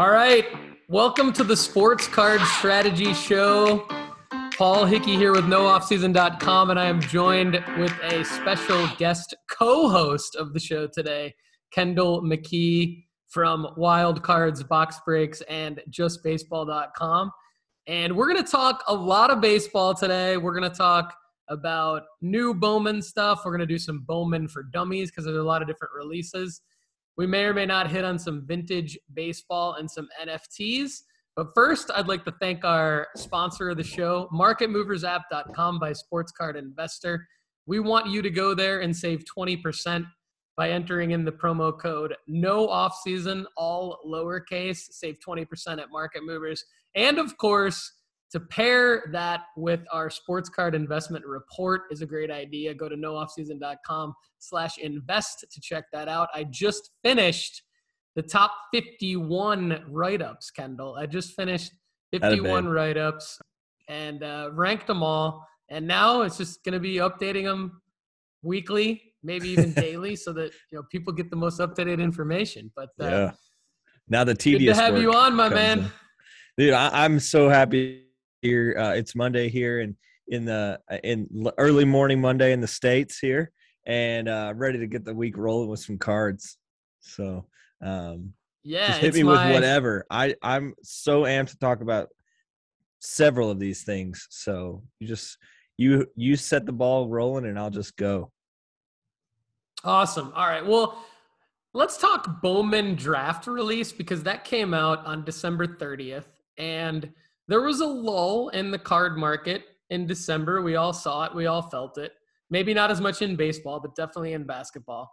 All right. Welcome to the Sports Card Strategy Show. Paul Hickey here with nooffseason.com, and I am joined with a special guest co host of the show today, Kendall McKee from Wild Cards, Box Breaks, and JustBaseball.com. And we're going to talk a lot of baseball today. We're going to talk about new Bowman stuff. We're going to do some Bowman for dummies because there's a lot of different releases. We may or may not hit on some vintage baseball and some NFTs. But first, I'd like to thank our sponsor of the show, MarketMoversApp.com by Sports Card Investor. We want you to go there and save 20% by entering in the promo code no off season all lowercase save 20% at market movers and of course to pair that with our sports card investment report is a great idea. Go to nooffseason.com slash invest to check that out. I just finished the top 51 write-ups, Kendall. I just finished 51 write-ups and uh, ranked them all. And now it's just going to be updating them weekly, maybe even daily, so that you know people get the most up-to-date information. But uh, yeah, now the tedious. Good to have you on, my man. In. Dude, I, I'm so happy here. Uh, it's Monday here and in the uh, in early morning Monday in the states here, and uh, ready to get the week rolling with some cards. So um, yeah, just hit me my... with whatever. I I'm so amped to talk about several of these things. So you just you you set the ball rolling, and I'll just go. Awesome. All right. Well, let's talk Bowman draft release because that came out on December 30th, and there was a lull in the card market in December. We all saw it, we all felt it. Maybe not as much in baseball, but definitely in basketball.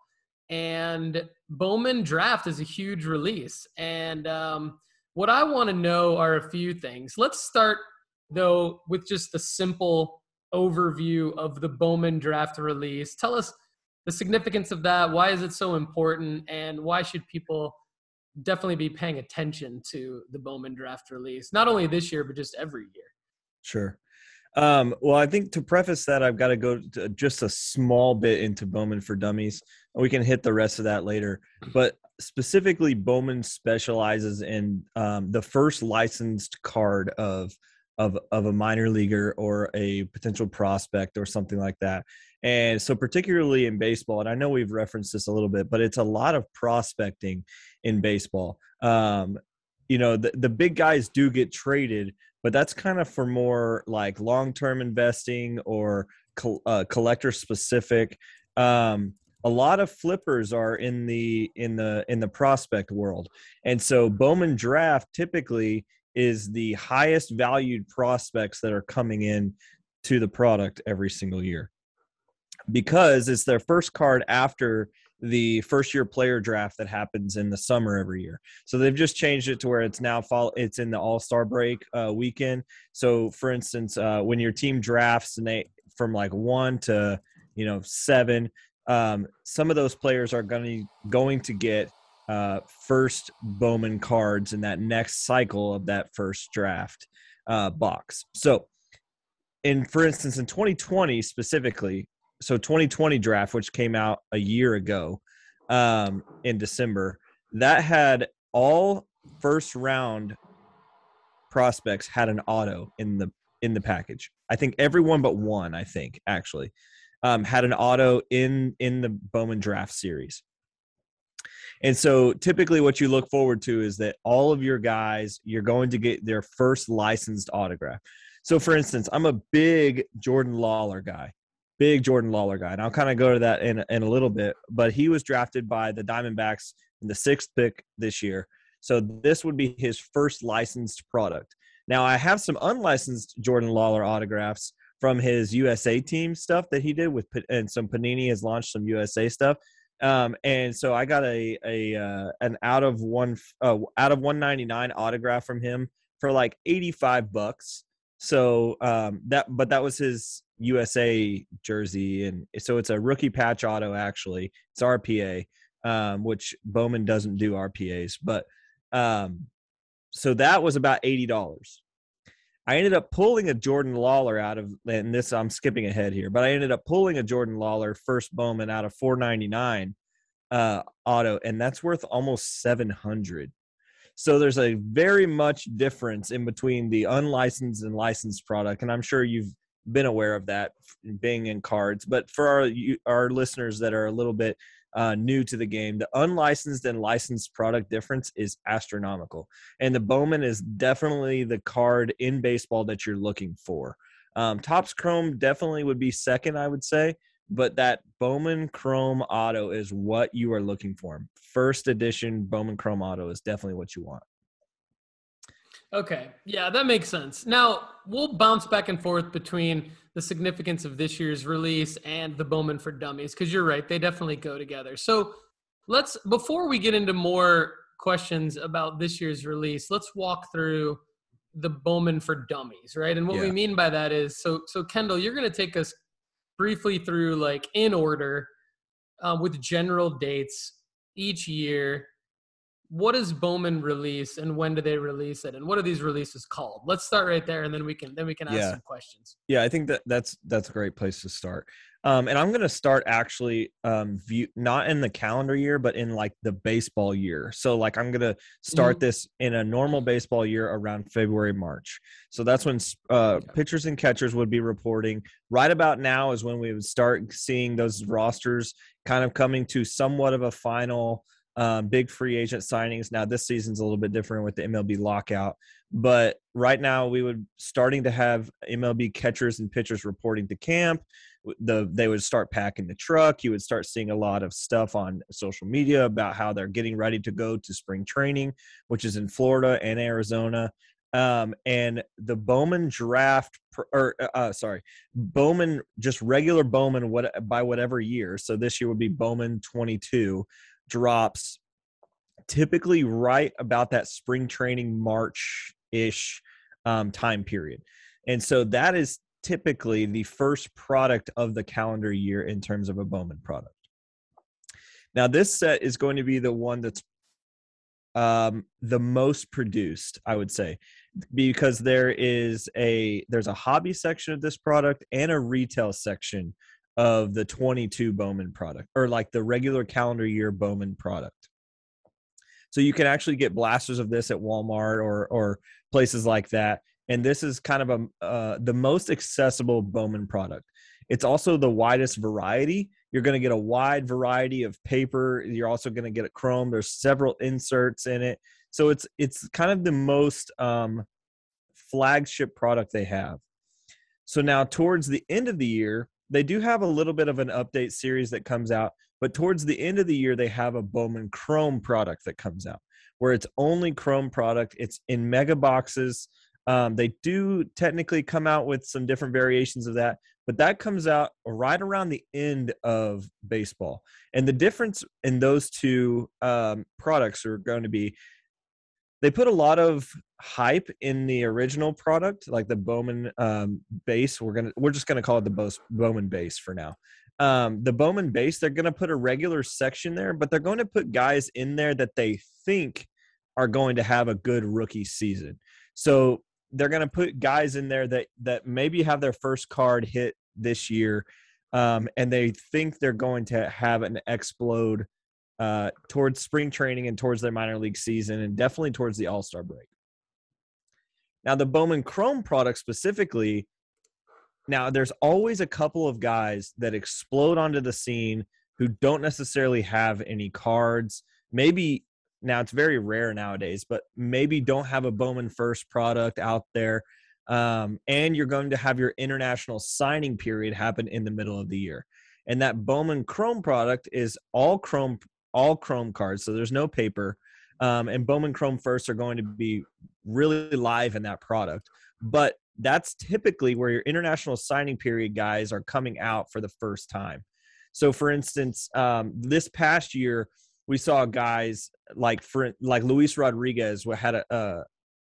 And Bowman Draft is a huge release. And um, what I want to know are a few things. Let's start, though, with just the simple overview of the Bowman Draft release. Tell us the significance of that. Why is it so important? And why should people definitely be paying attention to the Bowman draft release, not only this year, but just every year. Sure. Um, well, I think to preface that, I've got to go to just a small bit into Bowman for Dummies. We can hit the rest of that later. But specifically, Bowman specializes in um, the first licensed card of of of a minor leaguer or a potential prospect or something like that. And so, particularly in baseball, and I know we've referenced this a little bit, but it's a lot of prospecting in baseball. Um, you know, the, the big guys do get traded, but that's kind of for more like long term investing or uh, collector specific. Um, a lot of flippers are in the in the in the prospect world, and so Bowman draft typically is the highest valued prospects that are coming in to the product every single year because it's their first card after the first year player draft that happens in the summer every year. So they've just changed it to where it's now fall it's in the All-Star break uh, weekend. So for instance, uh, when your team drafts and they from like 1 to, you know, 7, um, some of those players are going to going to get uh, first Bowman cards in that next cycle of that first draft uh, box. So in for instance in 2020 specifically so 2020 draft, which came out a year ago um, in December, that had all first round prospects had an auto in the in the package. I think everyone but one, I think actually, um, had an auto in in the Bowman draft series. And so typically what you look forward to is that all of your guys, you're going to get their first licensed autograph. So for instance, I'm a big Jordan Lawlar guy big Jordan Lawlar guy. And I'll kind of go to that in, in a little bit. But he was drafted by the Diamondbacks in the sixth pick this year. So this would be his first licensed product. Now, I have some unlicensed Jordan Lawlar autographs from his USA team stuff that he did with, and some Panini has launched some USA stuff. Um, and so I got a a uh, an out of one uh, out of 199 autograph from him for like 85 bucks. So um, that but that was his USA jersey, and so it's a rookie patch auto. Actually, it's RPA, um, which Bowman doesn't do RPAs, but um, so that was about eighty dollars. I ended up pulling a Jordan Lawlar out of, and this I'm skipping ahead here, but I ended up pulling a Jordan Lawlar first Bowman out of 499 uh, auto, and that's worth almost 700. So there's a very much difference in between the unlicensed and licensed product, and I'm sure you've been aware of that being in cards. But for our our listeners that are a little bit uh, new to the game, the unlicensed and licensed product difference is astronomical, and the Bowman is definitely the card in baseball that you're looking for. Um, Topps Chrome definitely would be second, I would say, but that Bowman Chrome Auto is what you are looking for. First edition Bowman Chrome Auto is definitely what you want. Okay. Yeah, that makes sense. Now, we'll bounce back and forth between the significance of this year's release and the Bowman for Dummies because you're right, they definitely go together. So, let's before we get into more questions about this year's release, let's walk through the Bowman for Dummies, right? And what yeah. we mean by that is so so Kendall, you're going to take us briefly through like in order uh, with general dates each year what does Bowman release and when do they release it and what are these releases called? Let's start right there and then we can then we can ask yeah. some questions. Yeah, I think that that's that's a great place to start. Um, and I'm going to start actually um, view not in the calendar year, but in like the baseball year. So like I'm going to start mm-hmm. this in a normal baseball year around February March. So that's when uh, pitchers and catchers would be reporting. Right about now is when we would start seeing those rosters kind of coming to somewhat of a final um, big free agent signings. Now this season's a little bit different with the MLB lockout, but right now we would starting to have MLB catchers and pitchers reporting to camp. The they would start packing the truck. You would start seeing a lot of stuff on social media about how they're getting ready to go to spring training, which is in Florida and Arizona. Um, and the Bowman draft, or uh, uh, sorry, Bowman, just regular Bowman, what by whatever year. So this year would be Bowman 22 drops typically right about that spring training March ish um, time period. And so that is typically the first product of the calendar year in terms of a Bowman product. Now, this set is going to be the one that's um, the most produced, I would say, because there is a there's a hobby section of this product and a retail section of the 22 Bowman product or like the regular calendar year Bowman product. So you can actually get blasters of this at Walmart or or places like that. And this is kind of a uh, the most accessible Bowman product. It's also the widest variety. You're going to get a wide variety of paper. You're also going to get a chrome. There's several inserts in it, so it's it's kind of the most um, flagship product they have. So now towards the end of the year, they do have a little bit of an update series that comes out, but towards the end of the year, they have a Bowman Chrome product that comes out where it's only Chrome product. It's in mega boxes. Um, they do technically come out with some different variations of that, but that comes out right around the end of baseball. And the difference in those two um, products are going to be they put a lot of hype in the original product, like the Bowman um, base. We're gonna we're just gonna call it the Bowman base for now. Um, the Bowman base, they're gonna put a regular section there, but they're going to put guys in there that they think are going to have a good rookie season. So they're to put guys in there that that maybe have their first card hit this year, um, and they think they're going to have an explode uh, towards spring training and towards their minor league season, and definitely towards the All Star break. Now, the Bowman Chrome product specifically, now there's always a couple of guys that explode onto the scene who don't necessarily have any cards. Maybe now it's very rare nowadays, but maybe don't have a Bowman First product out there. Um, and you're going to have your international signing period happen in the middle of the year. And that Bowman Chrome product is all Chrome all Chrome cards, so there's no paper. Um, and Bowman Chrome First are going to be really live in that product. But that's typically where your international signing period guys are coming out for the first time. So, for instance, um, this past year we saw guys like for like Luis Rodriguez had a uh,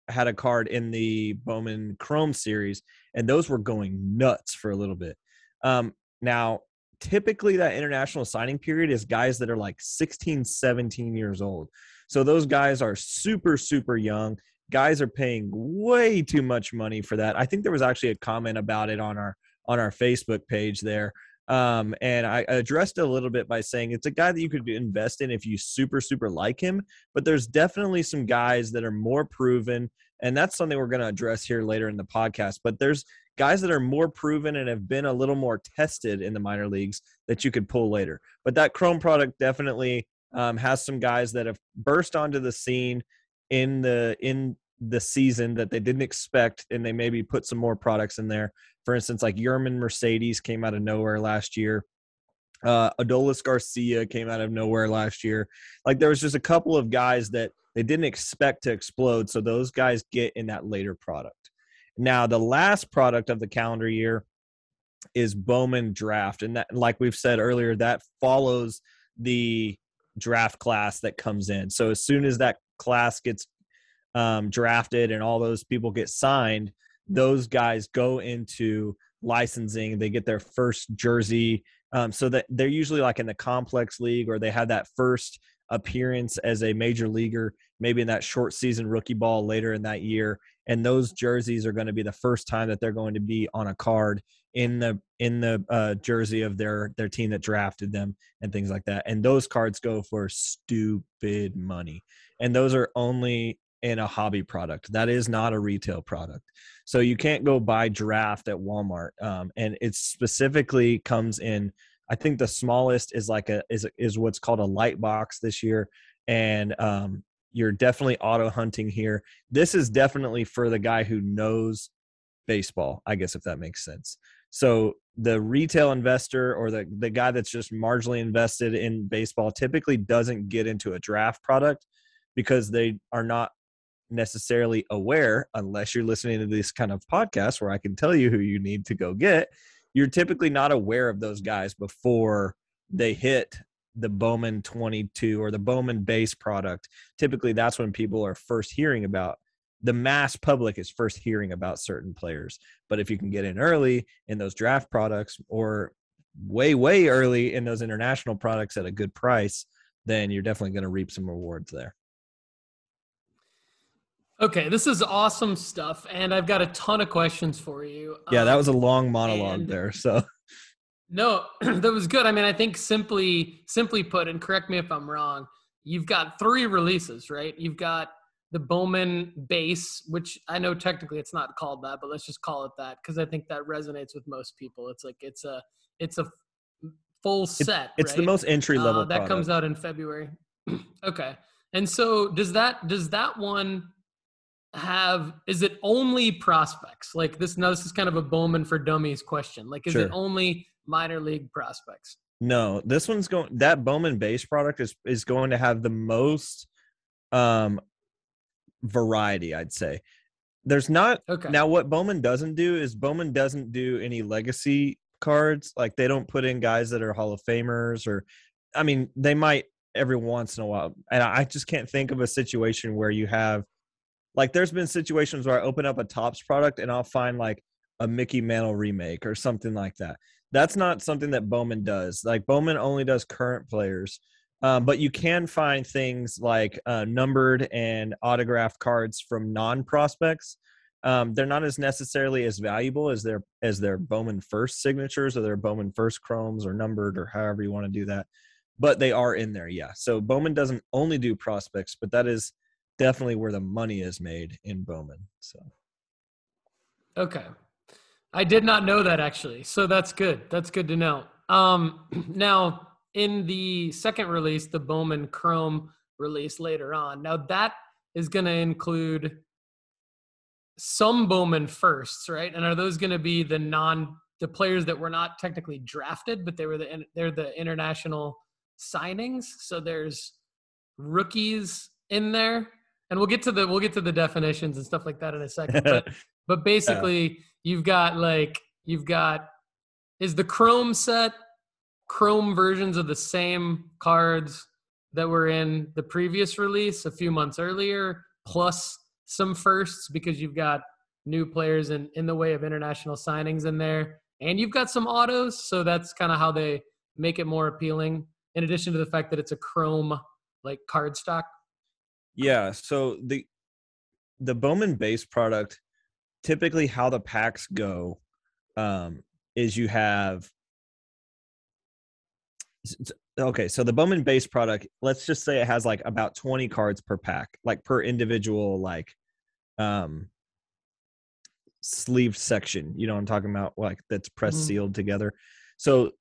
had a card in the Bowman Chrome series, and those were going nuts for a little bit. Um, now, typically that international signing period is guys that are like 16 17 years old so those guys are super super young guys are paying way too much money for that i think there was actually a comment about it on our on our facebook page there Um, and I addressed it a little bit by saying it's a guy that you could invest in if you super, super like him. But there's definitely some guys that are more proven. And that's something we're going to address here later in the podcast. But there's guys that are more proven and have been a little more tested in the minor leagues that you could pull later. But that Chrome product definitely um, has some guys that have burst onto the scene in the in the season that they didn't expect, and they maybe put some more products in there. For instance, like Yermin Mercedes came out of nowhere last year. Uh, Adolis Garcia came out of nowhere last year. Like there was just a couple of guys that they didn't expect to explode, so those guys get in that later product. Now, the last product of the calendar year is Bowman Draft, and that, like we've said earlier, that follows the draft class that comes in. So as soon as that class gets um, drafted and all those people get signed, those guys go into licensing. They get their first jersey. Um, so that they're usually like in the complex league or they have that first appearance as a major leaguer, maybe in that short season rookie ball later in that year. And those jerseys are going to be the first time that they're going to be on a card in the in the uh, jersey of their their team that drafted them and things like that. And those cards go for stupid money. And those are only in a hobby product. That is not a retail product. So you can't go buy draft at Walmart. Um, and it specifically comes in. I think the smallest is like a is is what's called a light box this year, and um, you're definitely auto hunting here. This is definitely for the guy who knows baseball, I guess if that makes sense. So the retail investor or the the guy that's just marginally invested in baseball typically doesn't get into a draft product because they are not necessarily aware unless you're listening to this kind of podcast where I can tell you who you need to go get. You're typically not aware of those guys before they hit the Bowman 22 or the Bowman base product. Typically, that's when people are first hearing about the mass public is first hearing about certain players. But if you can get in early in those draft products or way, way early in those international products at a good price, then you're definitely going to reap some rewards there. Okay, this is awesome stuff, and I've got a ton of questions for you. Yeah, that was a um, long monologue there. So, no, that was good. I mean, I think simply, simply put, and correct me if I'm wrong. You've got three releases, right? You've got the Bowman base, which I know technically it's not called that, but let's just call it that because I think that resonates with most people. It's like it's a it's a full set. It's, right? the most entry level. Uh, that comes out in February. okay, and so does that does that one have is it only prospects like this? Now this is kind of a Bowman for Dummies question. Like, is sure. it only minor league prospects? No, this one's going. That Bowman base product is is going to have the most um variety, I'd say. There's not okay. now what Bowman doesn't do is Bowman doesn't do any legacy cards. Like they don't put in guys that are Hall of Famers or I mean, they might every once in a while. And I just can't think of a situation where you have like there's been situations where I open up a Topps product and I'll find like a Mickey Mantle remake or something like that. That's not something that Bowman does. Like Bowman only does current players. Um, but you can find things like uh, numbered and autographed cards from non prospects. Um, they're not as necessarily as valuable as their as their Bowman first signatures or their Bowman first chromes or numbered or however you want to do that. But they are in there, yeah. So Bowman doesn't only do prospects, but that is definitely where the money is made in Bowman. So okay, I did not know that actually. So that's good. That's good to know. Um, now in the second release, the Bowman Chrome release later on. Now that is going to include some Bowman firsts, right? And are those going to be the non the players that were not technically drafted, but they were the they're the international signings. So there's rookies in there, and we'll get to the we'll get to the definitions and stuff like that in a second. But but basically. You've got like you've got is the Chrome set Chrome versions of the same cards that were in the previous release a few months earlier, plus some firsts because you've got new players in, in the way of international signings in there. And you've got some autos, so that's kind of how they make it more appealing, in addition to the fact that it's a chrome like card stock. Yeah, so the the Bowman base product, typically how the packs go, um, is you have okay, so the Bowman base product, let's just say it has like about 20 cards per pack, like per individual like um sleeve section. You know what I'm talking about? Like that's press mm-hmm. sealed together. So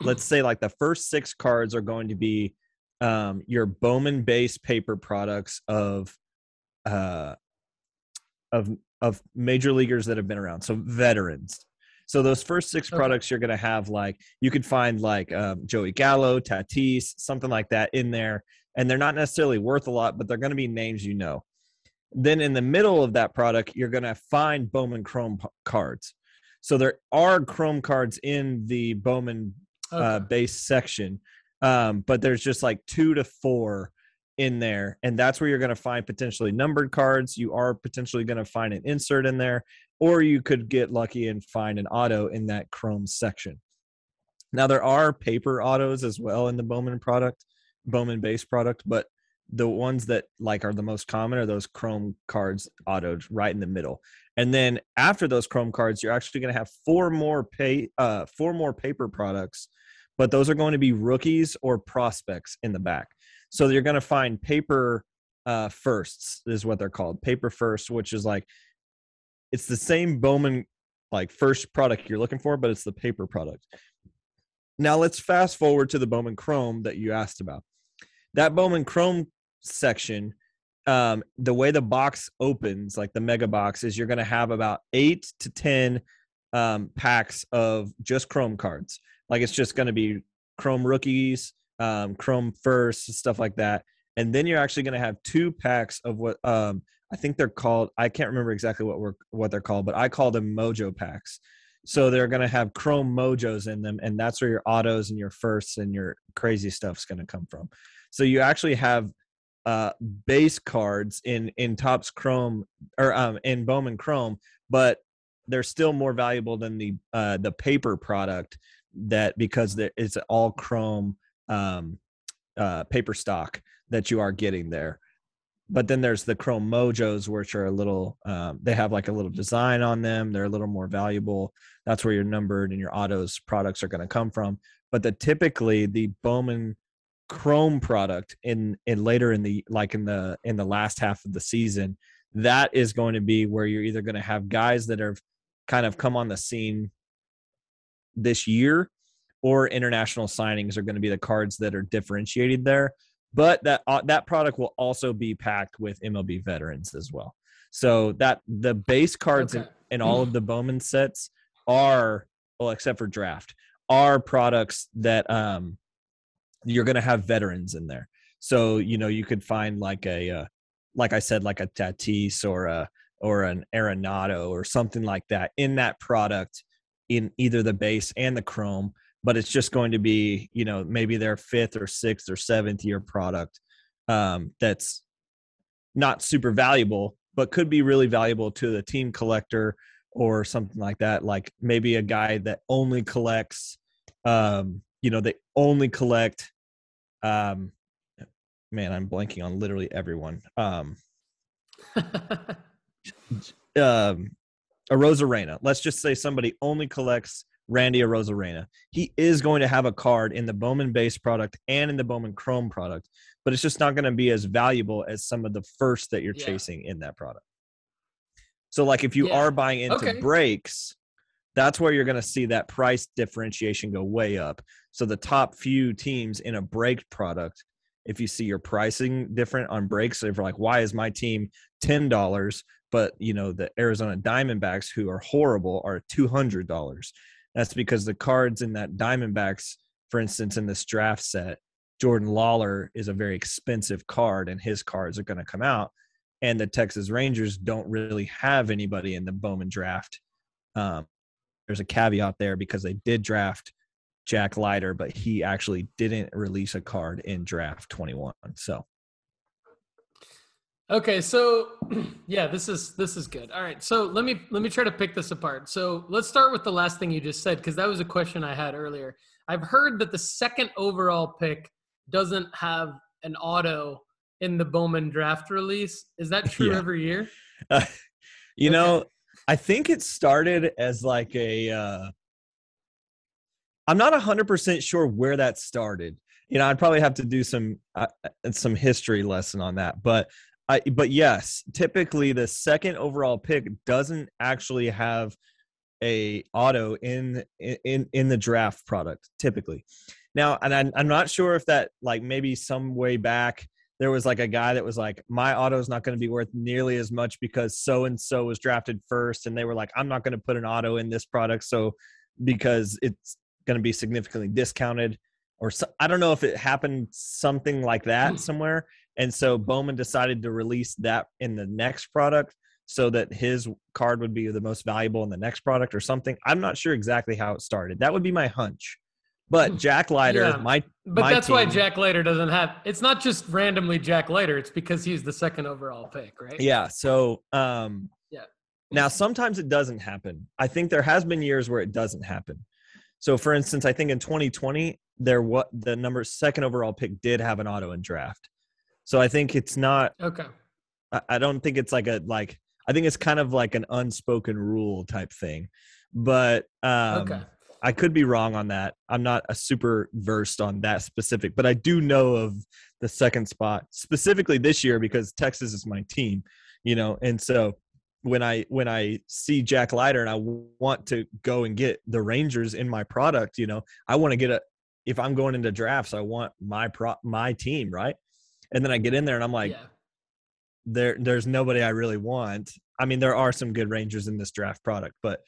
let's say like the first six cards are going to be um your Bowman base paper products of uh of of major leaguers that have been around. So veterans. So those first six okay. products you're going to have like you could find like um, Joey Gallo, Tatis, something like that in there, and they're not necessarily worth a lot, but they're going to be names you know. Then in the middle of that product, you're going to find Bowman Chrome cards. So there are Chrome cards in the Bowman uh, okay. uh, base section, um, but there's just like two to four in there and that's where you're going to find potentially numbered cards you are potentially going to find an insert in there or you could get lucky and find an auto in that chrome section. Now there are paper autos as well in the Bowman product, Bowman base product, but the ones that like are the most common are those chrome cards autoed right in the middle. And then after those chrome cards, you're actually going to have four more pay uh four more paper products, but those are going to be rookies or prospects in the back. So you're going to find paper uh firsts is what they're called. Paper first, which is like it's the same Bowman like first product you're looking for, but it's the paper product. Now let's fast forward to the Bowman Chrome that you asked about. That Bowman Chrome section, um, the way the box opens, like the mega box, is you're going to have about eight to ten um, packs of just Chrome cards. Like it's just going to be Chrome rookies, um, Chrome first, stuff like that. And then you're actually going to have two packs of what um, I think they're called. I can't remember exactly what we're what they're called, but I call them Mojo packs. So they're going to have Chrome Mojos in them, and that's where your autos and your firsts and your crazy stuff's going to come from. So you actually have uh, base cards in in Topps Chrome or um, in Bowman Chrome, but they're still more valuable than the uh, the paper product that because it's all Chrome um, uh, paper stock that you are getting there. But then there's the chrome mojos which are a little um, they have like a little design on them. They're a little more valuable. That's where your numbered and your autos products are going to come from. But the typically the bowman chrome product in in later in the like in the in the last half of the season that is going to be where you're either going to have guys that have kind of come on the scene this year or international signings are going to be the cards that are differentiated there but that uh, that product will also be packed with MLB veterans as well. So that the base cards okay. in, in all of the Bowman sets are well, except for draft, are products that um you're going to have veterans in there. So you know you could find like a uh, like I said like a Tatis or a or an Arenado or something like that in that product in either the base and the chrome but it's just going to be you know maybe their fifth or sixth or seventh year product um, that's not super valuable but could be really valuable to the team collector or something like that like maybe a guy that only collects um, you know they only collect um, man i'm blanking on literally everyone um, um Arozarena. Let's just say somebody only collects Randy Arozarena. He is going to have a card in the Bowman base product and in the Bowman Chrome product, but it's just not going to be as valuable as some of the first that you're yeah. chasing in that product. So, like if you yeah. are buying into okay. breaks, that's where you're going to see that price differentiation go way up. So, the top few teams in a break product, if you see your pricing different on breaks, if you're like, why is my team ten dollars, but you know the Arizona Diamondbacks, who are horrible, are two hundred dollars that's because the cards in that Diamondbacks, for instance, in this draft set, Jordan Lawlar is a very expensive card, and his cards are going to come out. And the Texas Rangers don't really have anybody in the Bowman draft. Um, there's a caveat there because they did draft Jack Leiter, but he actually didn't release a card in draft 21. So Okay, so yeah, this is this is good. All right, so let me let me try to pick this apart. So let's start with the last thing you just said because that was a question I had earlier. I've heard that the second overall pick doesn't have an auto in the Bowman draft release. Is that true yeah. every year? Uh, you okay. know, I think it started as like a uh I'm not 100% sure where that started. You know, I'd probably have to do some uh, uh, some history lesson on that. But I but yes, typically the second overall pick doesn't actually have a auto in in in the draft product typically. Now, and I'm, I'm not sure if that like maybe some way back there was like a guy that was like, my auto is not going to be worth nearly as much because so and so was drafted first, and they were like, I'm not going to put an auto in this product, so because it's going to be significantly discounted, or so, I don't know if it happened something like that hmm. somewhere, and so Bowman decided to release that in the next product so that his card would be the most valuable in the next product or something. I'm not sure exactly how it started. That would be my hunch. But Jack Leiter, yeah. my but my that's team, why Jack Leiter doesn't have. It's not just randomly Jack Leiter. It's because he's the second overall pick, right? Yeah. So, um, yeah. Now sometimes it doesn't happen. I think there has been years where it doesn't happen. So, for instance, I think in 2020 there what the number second overall pick did have an auto in draft. So I think it's not okay. I, I don't think it's like a like. I think it's kind of like an unspoken rule type thing, but um, okay I could be wrong on that. I'm not a super versed on that specific, but I do know of the second spot specifically this year because Texas is my team, you know, and so when I when I see Jack Leiter and I want to go and get the Rangers in my product, you know, I want to get a if I'm going into drafts, I want my pro my team, right? And then I get in there and I'm like, yeah. there there's nobody I really want. I mean, there are some good Rangers in this draft product, but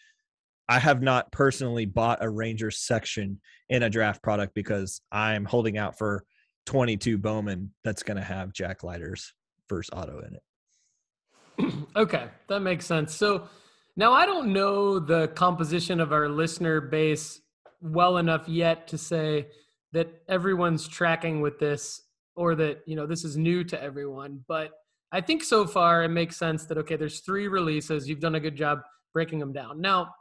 I have not personally bought a Rangers section in a draft product because I'm holding out for 22 Bowman that's going to have Jack Leiter's first auto in it. okay, that makes sense. So now I don't know the composition of our listener base well enough yet to say that everyone's tracking with this or that, you know, this is new to everyone, but I think so far it makes sense that okay, there's three releases. You've done a good job breaking them down. Now,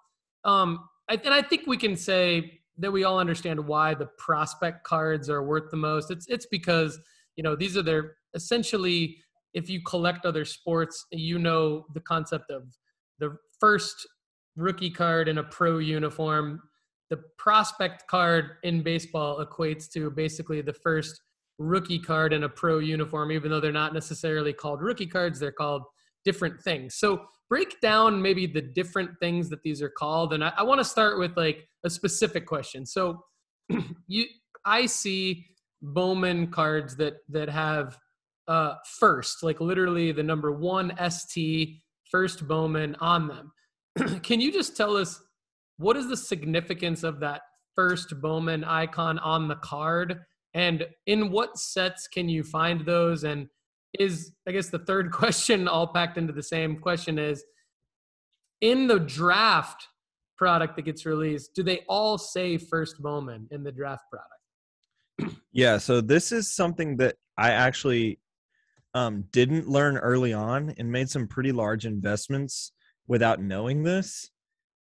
um, I, and I think we can say that we all understand why the prospect cards are worth the most. It's it's because you know these are their essentially. If you collect other sports, you know the concept of the first rookie card in a pro uniform. The prospect card in baseball equates to basically the first rookie card in a pro uniform, even though they're not necessarily called rookie cards, they're called different things. So break down maybe the different things that these are called. And i, I want to start with like a specific question. So you i see bowman cards that that have uh first like literally the number one st first bowman on them. Can you just tell us what is the significance of that first bowman icon on the card and in what sets can you find those and is I guess the third question all packed into the same question is in the draft product that gets released, do they all say first Bowman in the draft product? yeah, so this is something that I actually um, didn't learn early on and made some pretty large investments without knowing this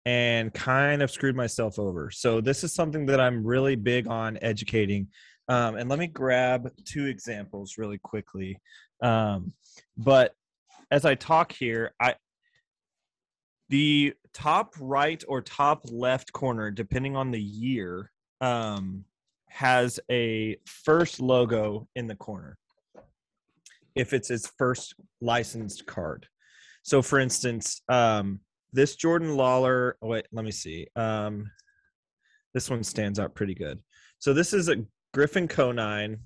and kind of screwed myself over. So this is something that I'm really big on educating. Um, and let me grab two examples really quickly. Um, but as I talk here, I the top right or top left corner, depending on the year, um, has a first logo in the corner. If it's its first licensed card. So, for instance, um, this Jordan Lawlar. Oh wait, let me see. Um, this one stands out pretty good. So this is a Griffin Conine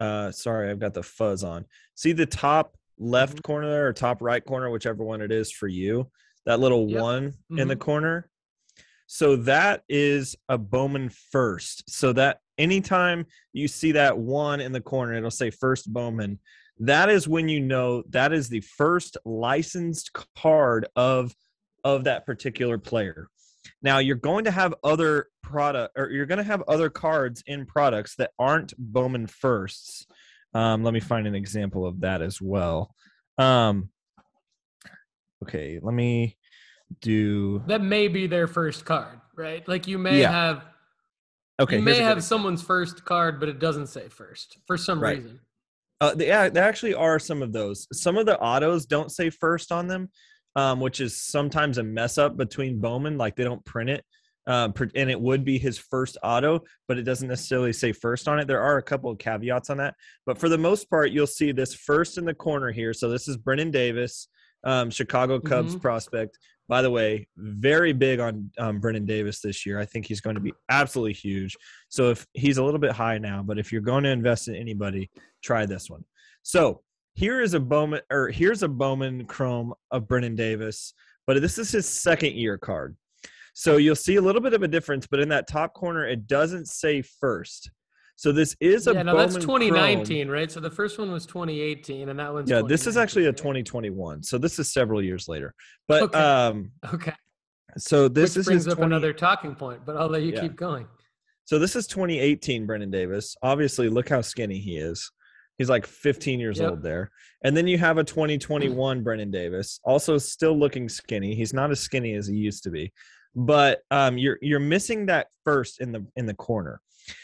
uh, sorry, I've got the fuzz on. See the top left mm-hmm. corner or top right corner, whichever one it is for you. That little yep. one mm-hmm. in the mm-hmm. corner. So that is a Bowman first. So that anytime you see that one in the corner, it'll say first Bowman. That is when you know that is the first licensed card of of that particular player. Now you're going to have other product or you're going to have other cards in products that aren't Bowman firsts. Um, let me find an example of that as well. Um, okay, let me do that. May be their first card, right? Like you may yeah. have. Okay, you may have someone's first card, but it doesn't say first for some right. reason. Uh, yeah, there actually are some of those. Some of the autos don't say first on them, um, which is sometimes a mess up between Bowman. Like they don't print it um, per- and it would be his first auto, but it doesn't necessarily say first on it. There are a couple of caveats on that, but for the most part, you'll see this first in the corner here. So this is Brennen Davis, um, Chicago Cubs Mhm. prospect. By the way, very big on um, Brennen Davis this year. I think he's going to be absolutely huge. So if he's a little bit high now, but if you're going to invest in anybody, try this one. So here is a Bowman or here's a Bowman Chrome of Brennen Davis, but this is his second year card. So you'll see a little bit of a difference, but in that top corner, it doesn't say first. So this is a yeah, no, Bowman that's Chrome. 2019, right? So the first one was 2018, and that one's Yeah, this is actually a 2021. So this is several years later. But Okay. um? Okay, so this which is brings his up 20, another talking point, but I'll let you Yeah. keep going. So this is 2018 Brendan Davis. Obviously, look how skinny he is. He's like 15 years Yep. old there. And then you have a 2021 Brendan Davis, also still looking skinny. He's not as skinny as he used to be. But um, you're you're missing that first in the in the corner.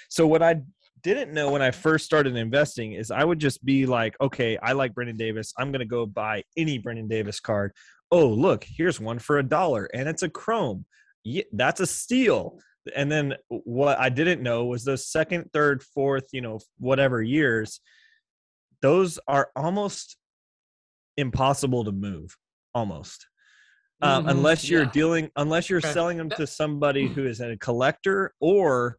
So what I didn't know when I first started investing is I would just be like, okay, I like Brendan Davis. I'm gonna go buy any Brendan Davis card. Oh, look, here's one for a dollar, and it's a chrome. Yeah, that's a steal and then what I didn't know was those second, third, fourth, you know, whatever years, those are almost impossible to move, almost. Um, Mhm, unless you're yeah. dealing, unless you're Okay. selling them to somebody who is a collector or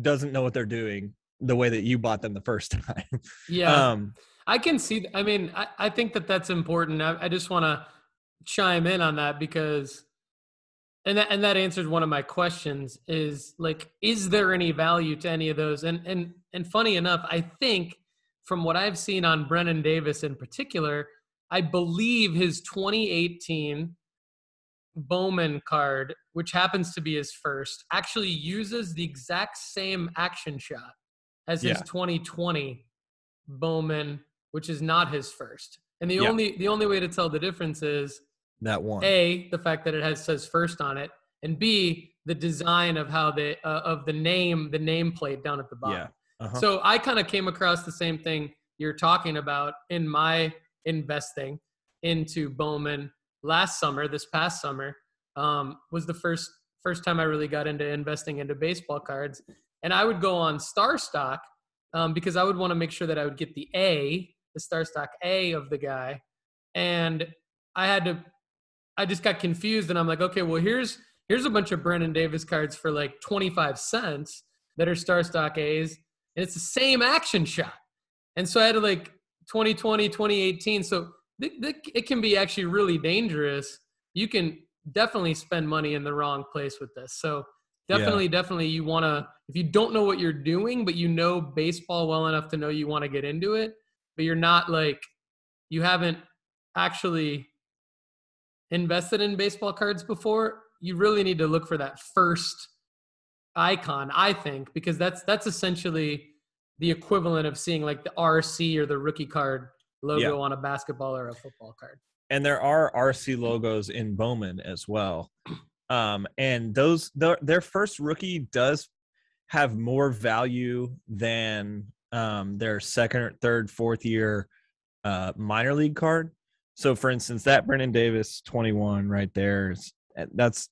doesn't know what they're doing the way that you bought them the first time. Yeah, Um, I can see. I mean, I, I think that that's important. I, I just want to chime in on that because, and that and that answers one of my questions. Is like, is there any value to any of those? And and and funny enough, I think from what I've seen on Brennen Davis in particular, I believe his 2018 Bowman card, which happens to be his first, actually uses the exact same action shot as his 2020 Bowman, which is not his first. And the Yeah. only the only way to tell the difference is that one. a the fact that it has says first on it, and b the design of how the uh, of the name the nameplate down at the bottom. Yeah. Uh-huh. So I kind of came across the same thing you're talking about in my investing into Bowman last summer. This past summer um, was the first first time I really got into investing into baseball cards, and I would go on Star Stock um, because I would want to make sure that I would get the A, the Star Stock A of the guy, and I had to. I just got confused, and I'm like, okay, well here's here's a bunch of Brennen Davis cards for like 25 cents that are Star Stock A's, and it's the same action shot. And so I had to like 2020, 2018. So th- th- it can be actually really dangerous. You can definitely spend money in the wrong place with this. So Yeah. definitely, definitely, you want to, if you don't know what you're doing, but you know baseball well enough to know you want to get into it, but you're not like, you haven't actually invested in baseball cards before, you really need to look for that first icon, I think, because that's that's essentially the equivalent of seeing like the RC or the rookie card logo Yeah. on a basketball or a football card. and there are RC logos in Bowman as well. Um, and those their, their first rookie does have more value than um, their second, or third, fourth year uh, minor league card. So, for instance, that Brennen Davis twenty one right there is that's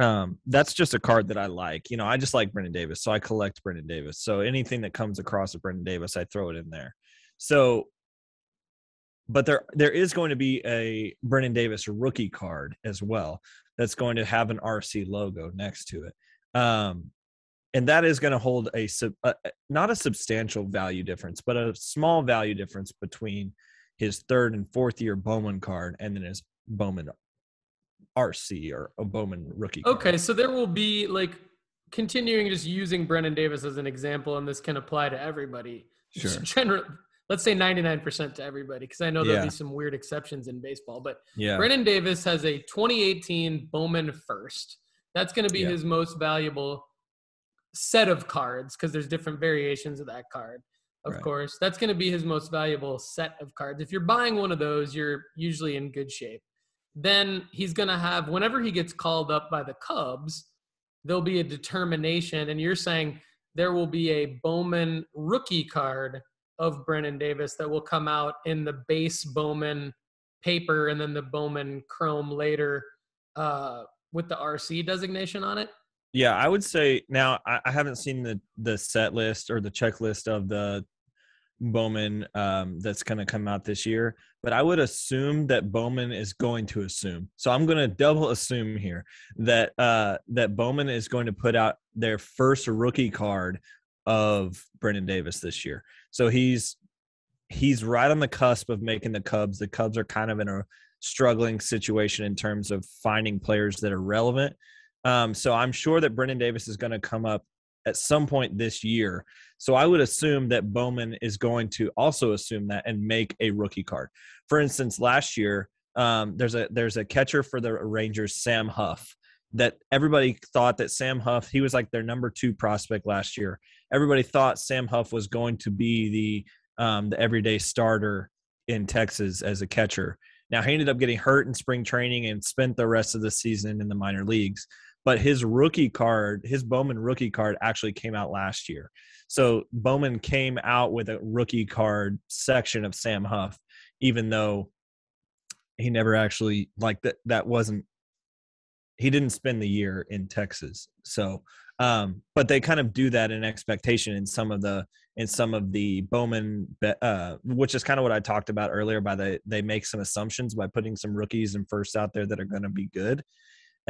um, that's just a card that I like. You know, I just like Brendan Davis, so I collect Brendan Davis. So anything that comes across a Brendan Davis, I throw it in there. So but there there is going to be a Brendan Davis rookie card as well that's going to have an RC logo next to it. Um, and that is going to hold a, sub, a not a substantial value difference, but a small value difference between his third and fourth year Bowman card and then his Bowman RC or a Bowman rookie. card. Okay, so there will be like continuing just using Brennen Davis as an example, and this can apply to everybody. Sure. General, let's say 99% to everybody, because I know there'll Yeah. be some weird exceptions in baseball. But Yeah. Brennen Davis has a 2018 Bowman first. That's going to be Yeah. his most valuable set of cards because there's different variations of that card. Of Right. course, that's going to be his most valuable set of cards. If you're buying one of those, you're usually in good shape. Then he's going to have whenever he gets called up by the Cubs, there'll be a determination and you're saying there will be a Bowman rookie card of Brennen Davis that will come out in the base Bowman paper and then the Bowman Chrome later uh, with the RC designation on it. Yeah, I would say now I, I haven't seen the the set list or the checklist of the Bowman um, that's going to come out this year, but I would assume that Bowman is going to assume. So I'm going to double assume here that uh, that Bowman is going to put out their first rookie card of Brendan Davis this year. So he's he's right on the cusp of making the Cubs. The Cubs are kind of in a struggling situation in terms of finding players that are relevant. Um, so I'm sure that Brendan Davis is going to come up at some point this year. So I would assume that Bowman is going to also assume that and make a rookie card. For instance, last year um, there's a there's a catcher for the Rangers, Sam Huff, that everybody thought that Sam Huff he was like their number two prospect last year. Everybody thought Sam Huff was going to be the um, the everyday starter in Texas as a catcher. Now he ended up getting hurt in spring training and spent the rest of the season in the minor leagues but his rookie card, his Bowman rookie card actually came out last year. So Bowman came out with a rookie card section of Sam Huff, even though he never actually like that that wasn't he didn't spend the year in Texas. So um but they kind of do that in expectation in some of the in some of the Bowman uh which is kind of what I talked about earlier by the they make some assumptions by putting some rookies and firsts out there that are going to be good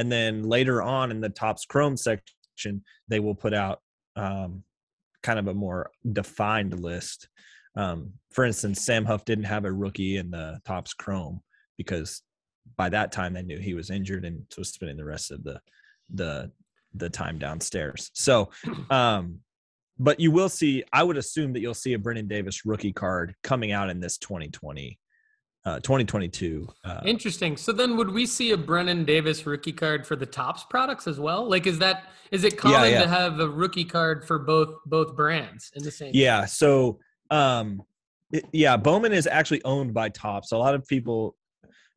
and then later on in the Topps Chrome section they will put out um, kind of a more defined list. Um, for instance sam huff didn't have a rookie in the Topps Chrome because by that time they knew he was injured and was spending the rest of the the the time downstairs. So um but you will see i would assume that you'll see a brennen davis rookie card coming out in this 2020 uh, 2022. Uh, Interesting. So then, would we see a Brennen Davis rookie card for the Topps products as well? Like, is that is it common yeah, yeah. to have a rookie card for both both brands in the same? Yeah. So, um, it, yeah, Bowman is actually owned by Topps. A lot of people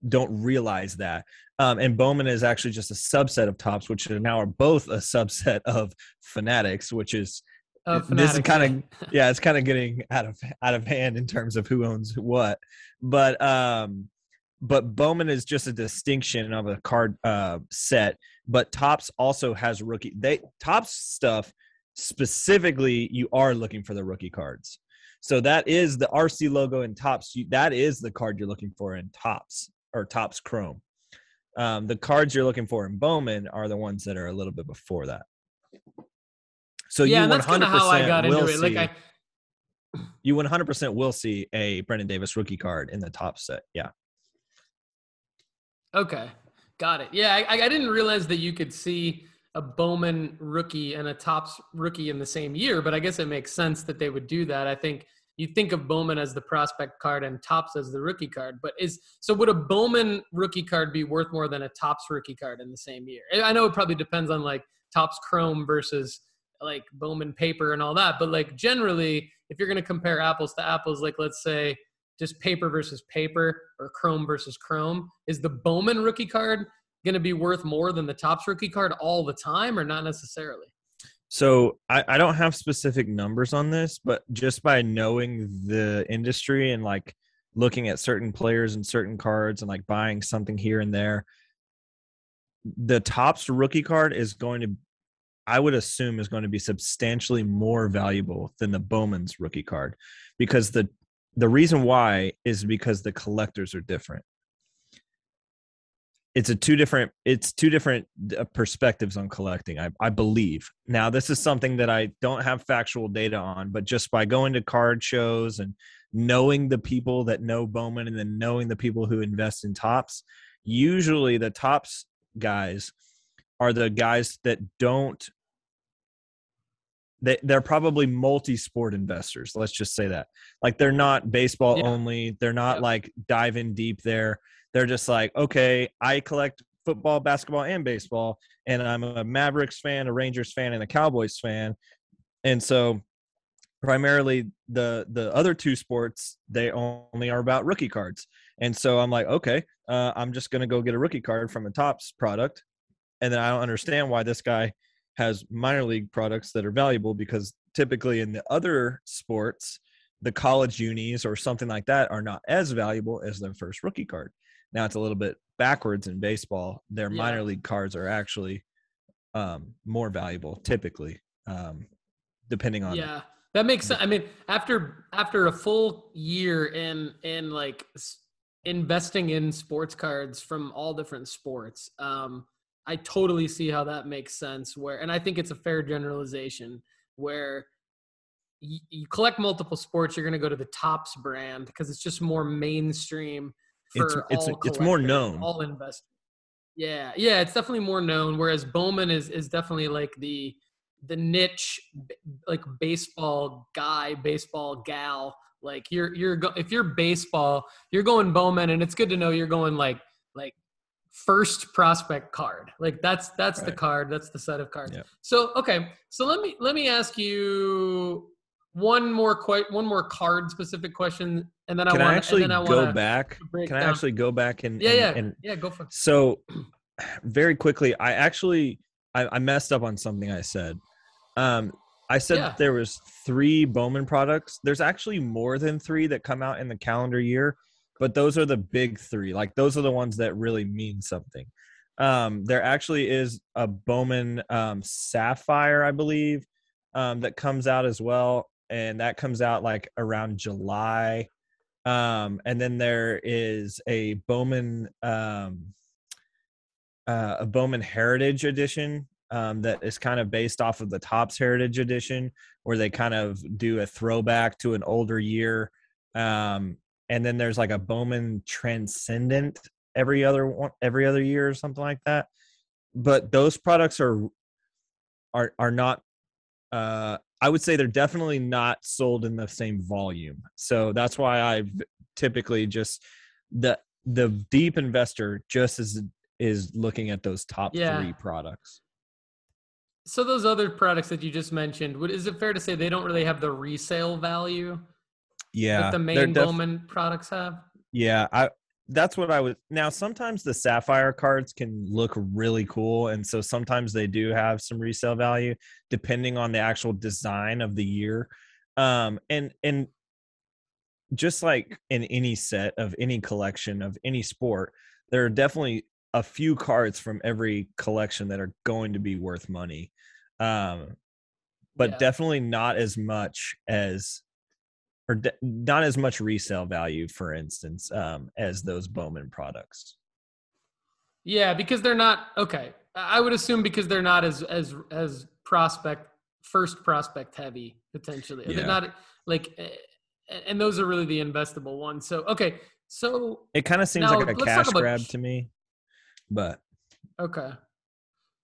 don't realize that. Um, and Bowman is actually just a subset of Topps, which are now are both a subset of Fanatics, which is this is kind of yeah, it's kind of getting out of out of hand in terms of who owns what. But um, but Bowman is just a distinction of a card uh, set. But Topps also has rookie. They Topps stuff specifically. You are looking for the rookie cards. So that is the RC logo in Topps. You, that is the card you're looking for in Topps or Topps Chrome. Um, the cards you're looking for in Bowman are the ones that are a little bit before that. So yeah, you one hundred percent will see. Like I, you one hundred percent will see a Brennen Davis rookie card in the Topps set. Yeah. Okay, got it. Yeah, I, I didn't realize that you could see a Bowman rookie and a Topps rookie in the same year, but I guess it makes sense that they would do that. I think you think of Bowman as the prospect card and Topps as the rookie card, but is so would a Bowman rookie card be worth more than a Topps rookie card in the same year? I know it probably depends on like Topps Chrome versus like Bowman paper and all that. But like generally, if you're going to compare apples to apples, like let's say just paper versus paper or Chrome versus Chrome, is the Bowman rookie card going to be worth more than the Topps rookie card all the time or not necessarily? So I, I don't have specific numbers on this, but just by knowing the industry and like looking at certain players and certain cards and like buying something here and there, the Topps rookie card is going to I would assume is going to be substantially more valuable than the Bowman's rookie card because the the reason why is because the collectors are different. It's a two different it's two different uh, perspectives on collecting I, I believe. Now this is something that I don't have factual data on, but just by going to card shows and knowing the people that know Bowman and then knowing the people who invest in Topps, usually the Topps guys are the guys that don't they, they're probably multi-sport investors let's just say that like they're not baseball yeah. only they're not yeah. like diving deep there they're just like okay i collect football basketball and baseball and i'm a mavericks fan a rangers fan and a cowboys fan and so primarily the the other two sports they only are about rookie cards and so i'm like okay uh, i'm just going to go get a rookie card from a Topps product and then I don't understand why this guy has minor league products that are valuable because typically in the other sports, the college unis or something like that are not as valuable as their first rookie card. Now it's a little bit backwards in baseball. Their yeah. minor league cards are actually um, more valuable typically, um, depending on. Yeah, that makes sense. I mean, after after a full year in in like investing in sports cards from all different sports, um, I totally see how that makes sense. Where, and I think it's a fair generalization where you, you collect multiple sports, you're going to go to the Topps brand because it's just more mainstream. For it's all it's it's more known. All investors. Yeah, yeah, it's definitely more known. Whereas Bowman is is definitely like the the niche, like baseball guy, baseball gal. Like you're you're go, if you're baseball, you're going Bowman, and it's good to know you're going like like first prospect card. Like that's that's right. the card. That's the set of cards. Yep. So okay, so let me let me ask you one more quite one more card specific question, and then can I want actually I go back. Can down. I actually go back and yeah and, yeah and, yeah go for it. So very quickly, I actually I, I messed up on something I said. Um, I said yeah. there was three Bowman products. There's actually more than three that come out in the calendar year, but those are the big three. Like those are the ones that really mean something. Um, there actually is a Bowman um, Sapphire, I believe, um, that comes out as well and that comes out like around July. Um, and then there is a Bowman um, uh, a Bowman Heritage Edition um, that is kind of based off of the Topps Heritage Edition, where they kind of do a throwback to an older year. Um, and then there's like a Bowman Transcendent every other one, every other year or something like that. But those products are are are not uh, I would say they're definitely not sold in the same volume. So that's why I've typically just the the deep investor just is is looking at those top yeah. three products. So those other products that you just mentioned, would is it fair to say they don't really have the resale value? Yeah, that the main def- Bowman products have. Yeah, I that's what I would now sometimes the sapphire cards can look really cool and so sometimes they do have some resale value depending on the actual design of the year um and and just like in any set of any collection of any sport there are definitely a few cards from every collection that are going to be worth money um but yeah. definitely not as much as or not as much resale value, for instance, um, as those Bowman products. Yeah, because they're not okay. I would assume because they're not as as as prospect first prospect heavy potentially. Yeah. They're not like, and those are really the investable ones. So okay, so it kind of seems now, like a cash grab to me, but okay.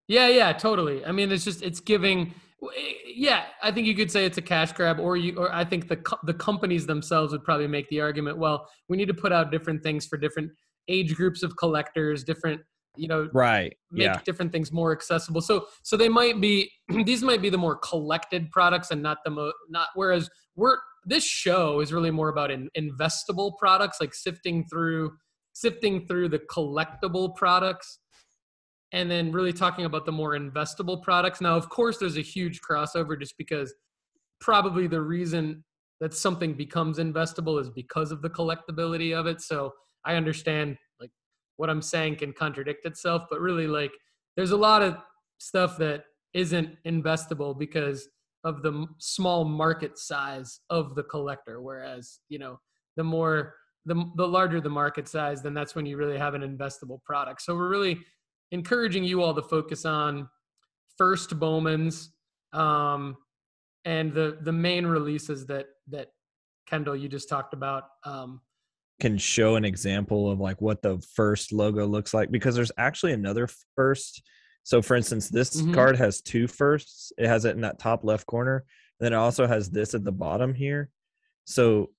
Yeah, yeah, totally. I mean, it's just it's giving Eh, Eh, eh, yeah, I think you could say it's a cash grab, or you, or I think the the companies themselves would probably make the argument. Well, we need to put out different things for different age groups of collectors, different you know, right? Make yeah. different things more accessible. So, so they might be these might be the more collected products, and not the mo not. Whereas we're this show is really more about in, investable products, like sifting through sifting through the collectible products and then really talking about the more investable products. Now, of course, there's a huge crossover just because probably the reason that something becomes investable is because of the collectability of it. So I understand like what I'm saying can contradict itself, but really like there's a lot of stuff that isn't investable because of the small market size of the collector. Whereas, you know, the more the, the larger the market size, then that's when you really have an investable product. So we're really encouraging you all to focus on first Bowman's um, and the the main releases that that Kendall you just talked about. Um, can show an example of like what the first logo looks like because there's actually another first. So, for instance, this mm-hmm. card has two firsts. It has it in that top left corner, and then it also has this at the bottom here. So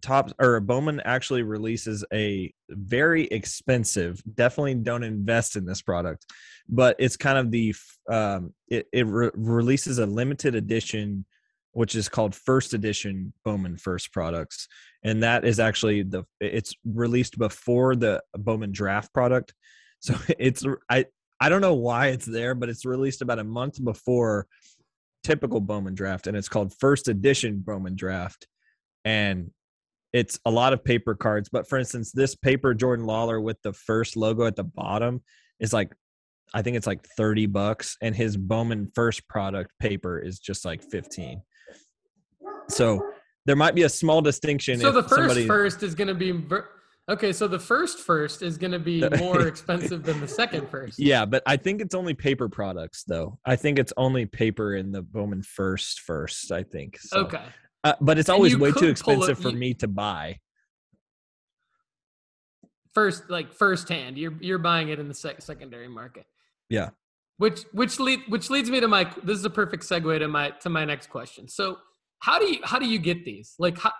top or Bowman actually releases a very expensive. Definitely don't invest in this product, but it's kind of the um, it, it re- releases a limited edition, which is called First Edition Bowman First products, and that is actually the it's released before the Bowman Draft product, so it's I I don't know why it's there, but it's released about a month before typical Bowman Draft, and it's called First Edition Bowman Draft and it's a lot of paper cards. But for instance, this paper Jordan Lawlar with the first logo at the bottom is like I think it's like 30 bucks and his Bowman first product paper is just like 15. So there might be a small distinction. So the first somebody, first is going to be okay. So the first first is going to be more expensive than the second first. Yeah, but I think it's only paper products though. I think it's only paper in the Bowman first first. I think. So, Okay. Uh, but it's always way too it- expensive for you- me to buy. First, like first hand, you're you're buying it in the sec- secondary market. Yeah. Which which lead which leads me to my this is a perfect segue to my to my next question. So how do you how do you get these? Like how,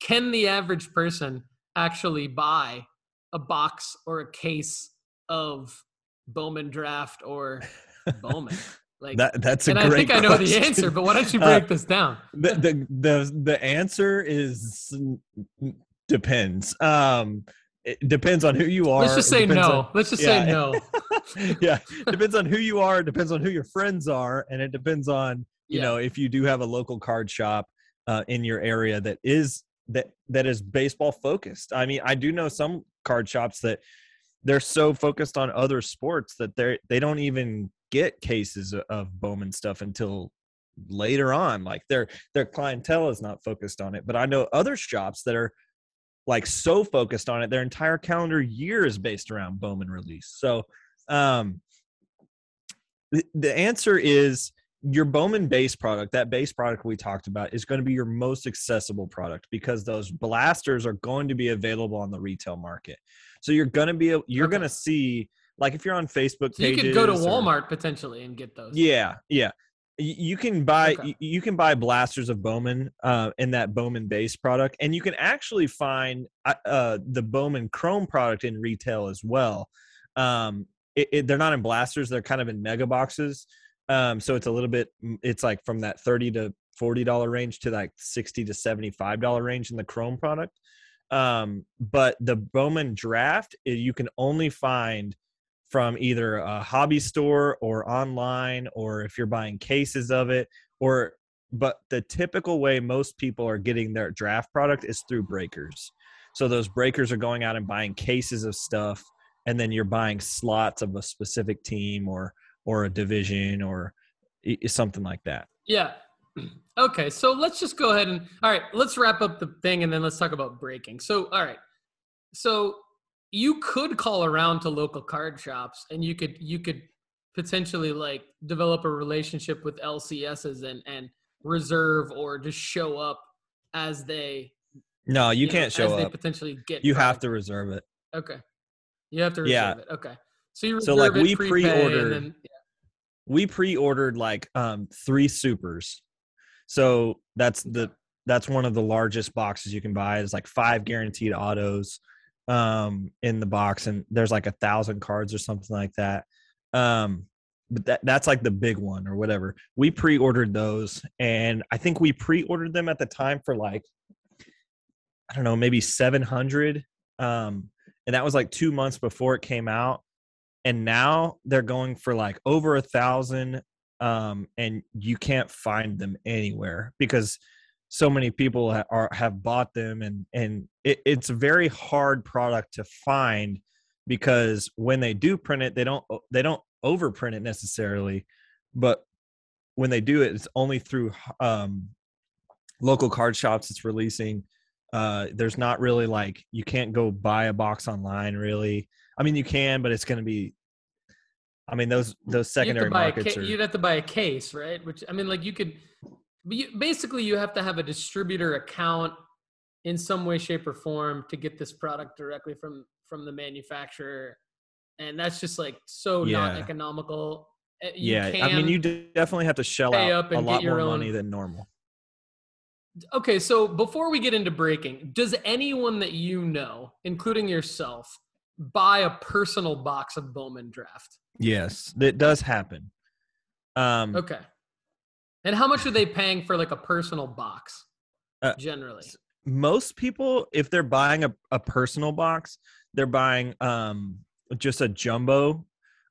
can the average person actually buy a box or a case of Bowman Draft or Bowman? Like That that's a and I great. think I know the answer, but why don't you Uh, break this down? the, the the the answer is depends. Um, it depends on who you are. Let's just say no. on- Let's just yeah. say no. yeah, depends on who you are. Depends on who your friends are, and it depends on you Yeah. know if you do have a local card shop uh, in your area that is that that is baseball focused. I mean, I do know some card shops that they're so focused on other sports that they they don't even get cases of- Bowman stuff until later on. Like their their clientele is not focused on it. But I know other shops that are like so focused on it, their entire calendar year is based around Bowman release. So um the, the answer is your Bowman base product, that base product we talked about, is going to be your most accessible product because those blasters are going to be available on the retail market. So you're going to be you're Okay. going to see like if you're on Facebook So you pages, could go to or- Walmart potentially and get those. yeah, yeah. You can buy Okay. you can buy blasters of Bowman uh, in that Bowman base product, and you can actually find uh, uh, the Bowman Chrome product in retail as well. Um, it, it, they're not in blasters; they're kind of in mega boxes. Um, so it's a little bit. It's like from that thirty to forty dollar range to like sixty to seventy five dollar range in the Chrome product. Um, but the Bowman Draft, eh, you can only find from either a hobby store or online or if you're buying cases of it or but the typical way most people are getting their draft product is through breakers so those breakers are going out and buying cases of stuff and then you're buying slots of a specific team or or a division or something like that Yeah. Okay, so let's just go ahead and all right, let's wrap up the thing and then let's talk about breaking. So, all right. So, you could call around to local card shops and you could you could potentially like develop a relationship with LCSs and and reserve or just show up as they no you, know, can't as show they up potentially get you have to reserve it Okay. You have to reserve Yeah. it. Okay. So you So, like, it, we pre-ordered- then- we pre-ordered like um three supers so that's the that's one of the largest boxes you can buy it's like five guaranteed autos um in the box and there's like a thousand cards or something like that um but that that's like the big one or whatever. We pre-ordered those and i think we pre-ordered them at the time for like i don't know maybe 700 um and that was like two months before it came out and now they're going for like over a thousand um and you can't find them anywhere because so many people ha- are have bought them and and it, it's a very hard product to find because when they do print it they don't they don't overprint it necessarily but when they do it it's only through um local card shops it's releasing uh there's not really like you can't go buy a box online really i mean you can but it's going to be i mean those those secondary a markets ca- are you'd have to buy a case, right? Which I mean, like you could, but you, basically you have to have a distributor account in some way, shape, or form to get this product directly from from the manufacturer, and that's just like so not economical. Uh, you yeah i mean you definitely have to shell out up a lot your more own- money than normal Okay, so before we get into breaking, does anyone that you know, including yourself, buy a personal box of Bowman Draft? yes that does happen um Okay. And how much are they paying for like a personal box? Uh, generally. most people if they're buying a, a personal box they're buying um just a jumbo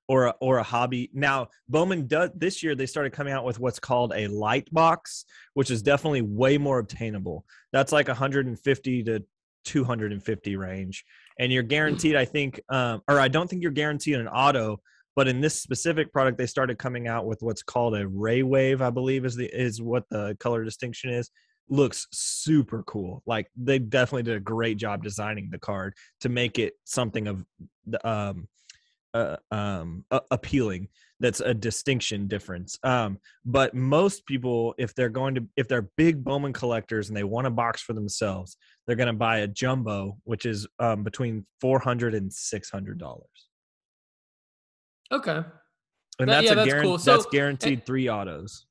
or a, or a hobby now bowman does this year they started coming out with what's called a light box which is definitely way more obtainable that's like 150 to 250 range and you're guaranteed i think um or i don't think you're guaranteed an auto But in this specific product, they started coming out with what's called a ray wave, I believe is the is what the color distinction is. Looks super cool. Like they definitely did a great job designing the card to make it something of um uh, um uh, appealing that's a distinction difference um but most people if they're going to if they're big bowman collectors and they want a box for themselves they're going to buy a jumbo which is um between 400 and 600 dollars Okay. and That- that's yeah, a that's cool. So- that's guaranteed three autos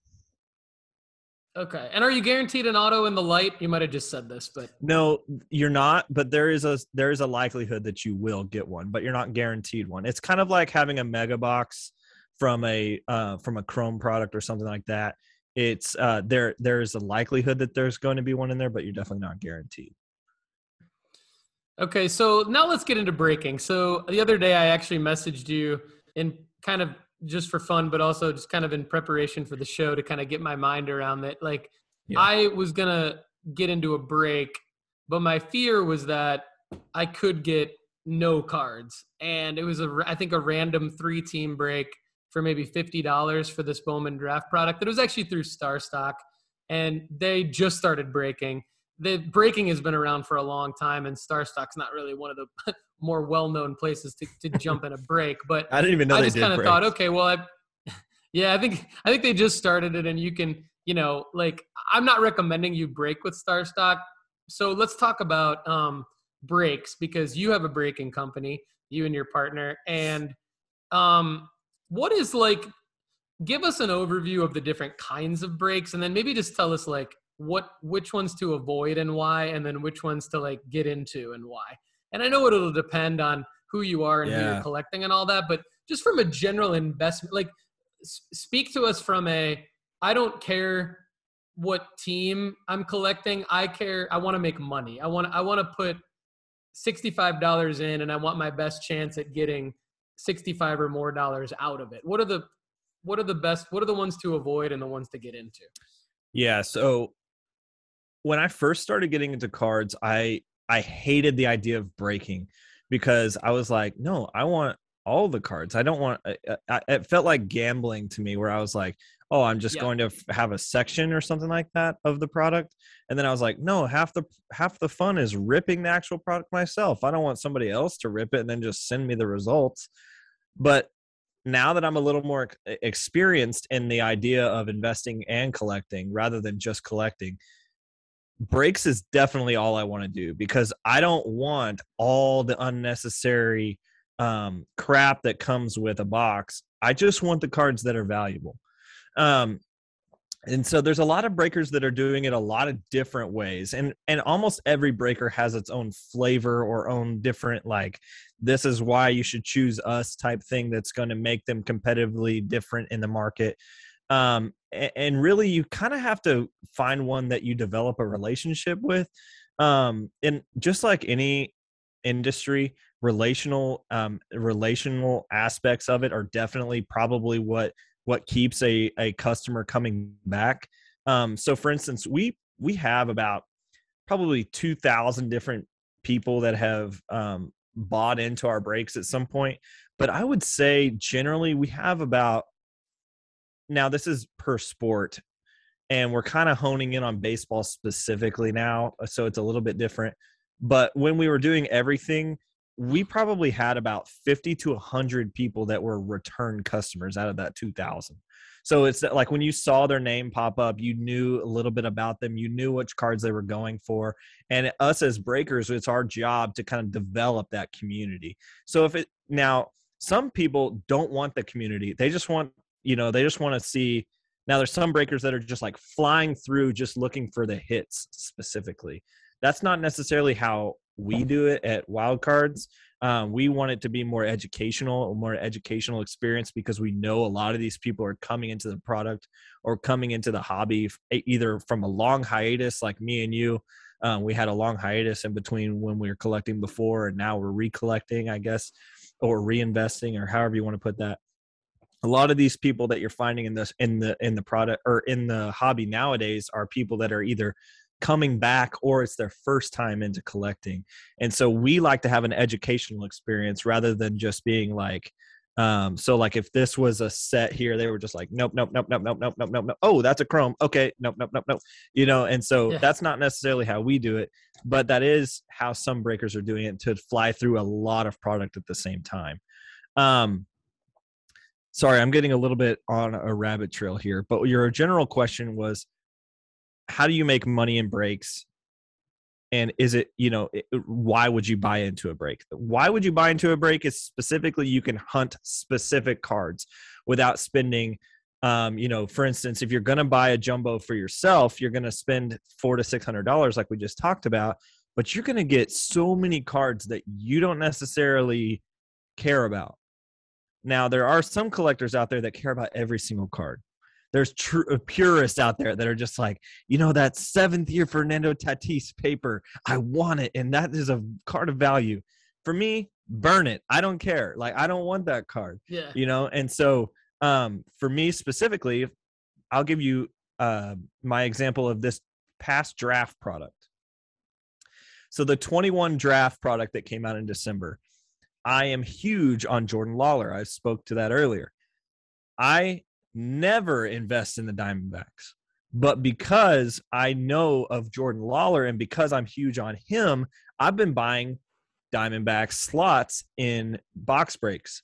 Okay. And are you guaranteed an auto in the light? You might have just said this, but no you're not but there is a there is a likelihood that you will get one but you're not guaranteed one it's kind of like having a mega box from a uh, from a chrome product or something like that it's uh there there is a likelihood that there's going to be one in there but you're definitely not guaranteed Okay, so now let's get into breaking. So the other day I actually messaged you in kind of just for fun, but also just kind of in preparation for the show to kind of get my mind around that. Like Yeah. I was gonna get into a break, but my fear was that I could get no cards, and it was a I think a random three team break for maybe fifty dollars for this Bowman draft product. That was actually through Star Stock, and they just started breaking the breaking has been around for a long time and Starstock's not really one of the more well-known places to, to jump in a break but i didn't even know i just kind of thought okay well i yeah i think i think they just started it and you can you know like i'm not recommending you break with Starstock. so let's talk about um breaks because you have a breaking company you and your partner and um what is like give us an overview of the different kinds of breaks and then maybe just tell us like what which ones to avoid and why and then which ones to like get into and why. And i know it'll depend on who you are and who you're collecting and all that but just from a general investment like s- speak to us from a i don't care what team i'm collecting i care i want to make money. I want i want to put $65 in and i want my best chance at getting 65 or more dollars out of it. What are the what are the best what are the ones to avoid and the ones to get into? Yeah. So when I first started getting into cards, I I hated the idea of breaking because I was like, no, I want all the cards. I don't want. I, I, it felt like gambling to me, where I was like, oh, I'm just Yeah. going to f- have a section or something like that of the product, and then I was like, no, half the half the fun is ripping the actual product myself. I don't want somebody else to rip it and then just send me the results. But now that I'm a little more experienced in the idea of investing and collecting rather than just collecting, breaks is definitely all I want to do because I don't want all the unnecessary um, crap that comes with a box. I just want the cards that are valuable. Um, and so there's a lot of breakers that are doing it a lot of different ways and and almost every breaker has its own flavor or own different like this is why you should choose us type thing that's going to make them competitively different in the market um, and, really you kind of have to find one that you develop a relationship with um, and just like any industry relational um, relational aspects of it are definitely probably what what keeps a, a customer coming back. Um, so for instance we we have about probably 2000 different people that have um, bought into our breaks at some point but i would say generally we have about now this is per sport and we're kind of honing in on baseball specifically now uh, so it's a little bit different but when we were doing everything we probably had about 50 to 100 people that were return customers out of that 2000 so it's uh, like when you saw their name pop up you knew a little bit about them you knew which cards they were going for and us as breakers it's our job to kind of develop that community. So if it now some people don't want the community they just want you know they just want to see now there's some breakers that are just like flying through just looking for the hits specifically. That's not necessarily how we do it at Wildcards. um, we want it to be more educational a more educational experience because we know a lot of these people are coming into the product or coming into the hobby either from a long hiatus like me and you. Um, we had a long hiatus in between when we were collecting before and now we're recollecting i guess or reinvesting or however you want to put that a lot of these people that you're finding in this in the in the product or in the hobby nowadays are people that are either coming back or it's their first time into collecting and so we like to have an educational experience rather than just being like Um, so like if this was a set here, they were just like, nope, nope, nope, nope, nope, nope, nope, nope, nope. Oh, that's a chrome. Okay, nope, nope, nope, nope. You know, and so Yeah. that's not necessarily how we do it, but that is how some breakers are doing it to fly through a lot of product at the same time. Um, sorry, I'm getting a little bit on a rabbit trail here, but your general question was, how do you make money in breaks? and is it you know it, why would you buy into a break why would you buy into a break is specifically you can hunt specific cards without spending um, you know for instance if you're going to buy a jumbo for yourself you're going to spend four to six hundred dollars like we just talked about but you're going to get so many cards that you don't necessarily care about now there are some collectors out there that care about every single card there's true purists out there that are just like, you know, that seventh year Fernando Tatis paper, I want it, and that is a card of value. For me, burn it. I don't care. Like I don't want that card, Yeah. you know. And so, um, for me specifically, I'll give you uh, my example of this past draft product. So the 21 draft product that came out in December, I am huge on Jordan Lawlar. I spoke to that earlier. I never invest in the Diamondbacks. But because I know of Jordan Lawlar and because I'm huge on him, I've been buying Diamondback slots in box breaks.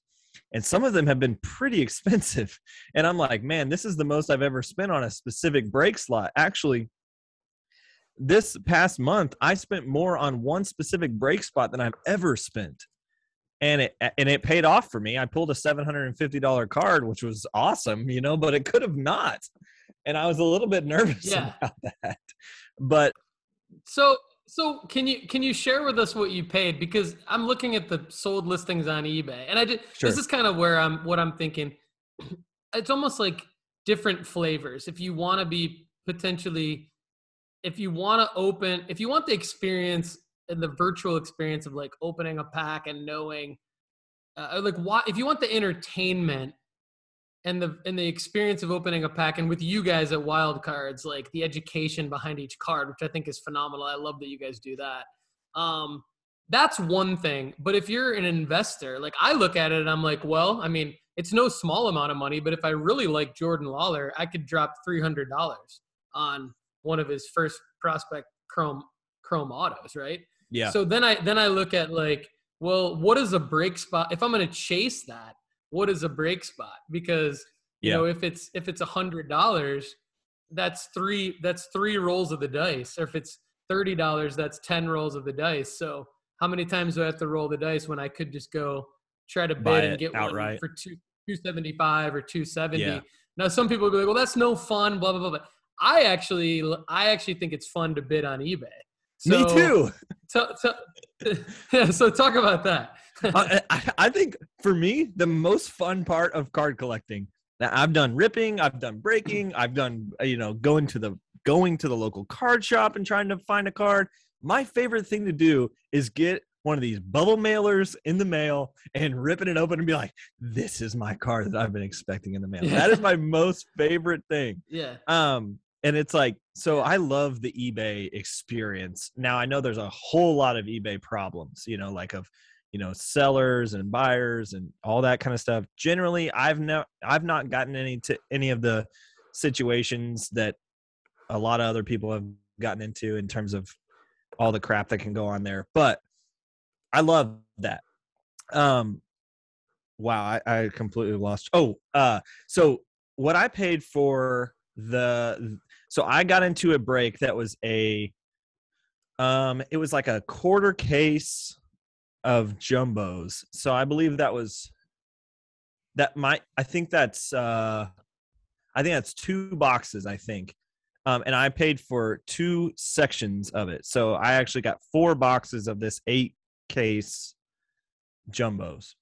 And some of them have been pretty expensive. And I'm like, man, this is the most I've ever spent on a specific break slot. Actually, this past month, I spent more on one specific break spot than I've ever spent and it and it paid off for me. I pulled a seven hundred and fifty dollar card, which was awesome, you know, but it could have not, and I was a little bit nervous Yeah. about that. But So so can you can you share with us what you paid because I'm looking at the sold listings on eBay and I did Sure. this is kind of where I'm what I'm thinking. It's almost like different flavors. If you want to be potentially if you want to open if you want the experience and the virtual experience of like opening a pack and knowing uh, like why if you want the entertainment and the and the experience of opening a pack and with you guys at wild cards like the education behind each card which i think is phenomenal i love that you guys do that um that's one thing but if you're an investor like i look at it and i'm like well i mean it's no small amount of money but if i really like jordan lawlar i could drop $300 on one of his first prospect chrome chrome autos right yeah, so then I then I look at like, well, what is a break spot? If I'm going to chase that, what is a break spot? Because you Yeah. know, if it's if it's a hundred dollars, that's three that's three rolls of the dice. Or if it's thirty dollars, that's ten rolls of the dice. So how many times do I have to roll the dice when I could just go try to Buy bid and get outright. one for two two seventy five or two seventy? Yeah. Now some people will be like, well, that's no fun, blah blah blah. But I actually I actually think it's fun to bid on eBay. Me too. so, so, yeah, so talk about that. I, I, think for me, the most fun part of card collecting. Now, I've done ripping, I've done breaking, I've done uh, you know going to the going to the local card shop and trying to find a card. My favorite thing to do is get one of these bubble mailers in the mail and ripping it open and be like, "This is my card that I've been expecting in the mail." That is my most favorite thing. yeah, Um, and it's like, so I love the eBay experience. Now I know there's a whole lot of eBay problems, you know, like of, you know, sellers and buyers and all that kind of stuff. Generally, I've no, I've not gotten any to any of the situations that a lot of other people have gotten into in terms of all the crap that can go on there. But I love that. Um, wow, I, I completely lost. Oh, uh, so what I paid for the so I got into a break that was a um it was like a quarter case of jumbos. So I believe that was that might I think that's uh I think that's two boxes, I think. Um and I paid for two sections of it. So I actually got four boxes of this eight case jumbos.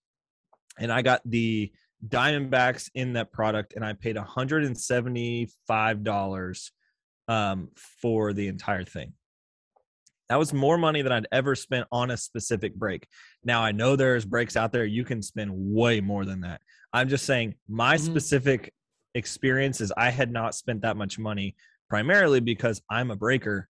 And I got the Diamondbacks in that product, and I paid $175 um, for the entire thing. That was more money than I'd ever spent on a specific break. Now I know there's breaks out there you can spend way more than that. I'm just saying my Mhm. specific experience is I had not spent that much money primarily because I'm a breaker.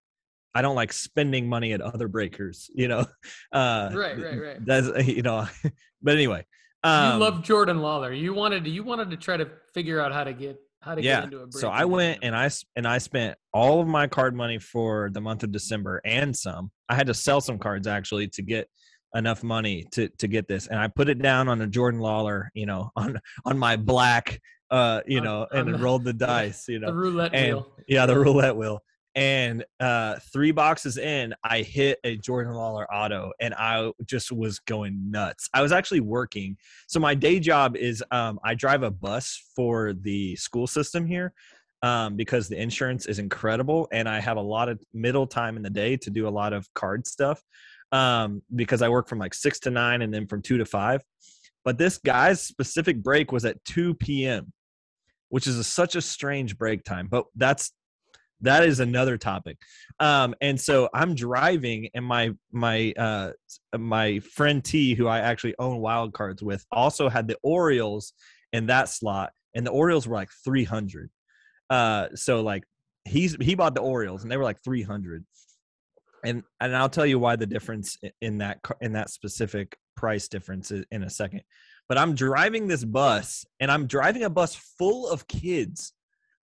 I don't like spending money at other breakers, you know. Uh right, right, right. that's you know but anyway Um, you love Jordan Lawlar. You wanted to, you wanted to try to figure out how to get how to yeah. get into a So I went and I and I spent all of my card money for the month of December and some. I had to sell some cards actually to get enough money to to get this, and I put it down on a Jordan Lawlar, you know, on on my black, uh, you know, and the, rolled the dice, you know, the roulette and, wheel. Yeah, the roulette wheel. And uh, three boxes in, I hit a Jordan Lawlar auto, and I just was going nuts. I was actually working, so my day job is um, I drive a bus for the school system here, um, because the insurance is incredible and I have a lot of middle time in the day to do a lot of card stuff um, because I work from like six to nine and then from two to five. But this guy's specific break was at 2 p.m., which is a, such a strange break time. But that's that is another topic. Um, and so I'm driving, and my my uh, my friend T, who I actually own wild cards with, also had the Orioles in that slot, and the Orioles were like 300. Uh, so like he's he bought the Orioles, and they were like 300 and and I'll tell you why the difference in that in that specific price difference in a second. But I'm driving this bus and I'm driving a bus full of kids,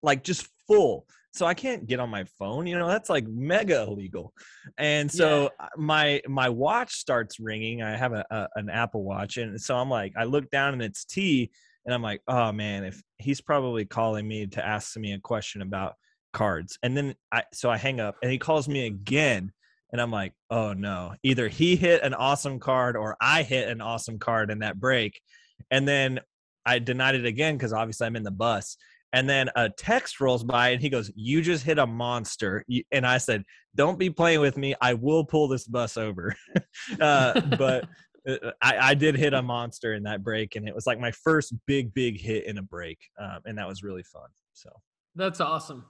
like just full. So I can't get on my phone, you know, that's like mega illegal. And so yeah. my my watch starts ringing. I have a, a an Apple Watch and so I'm like I look down and it's T and I'm like, "Oh man, if he's probably calling me to ask me a question about cards." And then I so I hang up and he calls me again and I'm like, oh no, either he hit an awesome card or I hit an awesome card in that break. And then I denied it again because obviously I'm in the bus. And then a text rolls by and he goes, You just hit a monster. And I said, Don't be playing with me. I will pull this bus over. uh, but uh, I, I, did hit a monster in that break. And it was like my first big, big hit in a break. Um, and that was really fun. So that's awesome.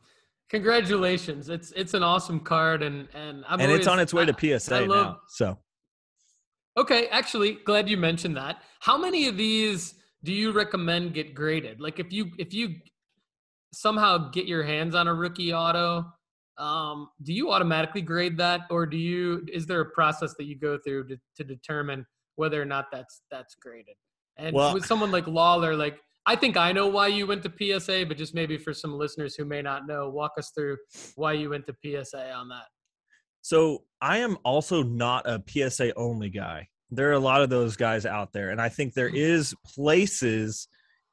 Congratulations! It's it's an awesome card, and and I'm and always, it's on its way to PSA love, now. So okay, actually, glad you mentioned that. How many of these do you recommend get graded? Like if you if you somehow get your hands on a rookie auto, um, do you automatically grade that, or do you is there a process that you go through to, to determine whether or not that's that's graded? And well, with someone like Lawlar, like I think I know why you went to PSA, but just maybe for some listeners who may not know, walk us through why you went to PSA on that. So I am also not a PSA only guy. There are a lot of those guys out there, and I think there mm-hmm. places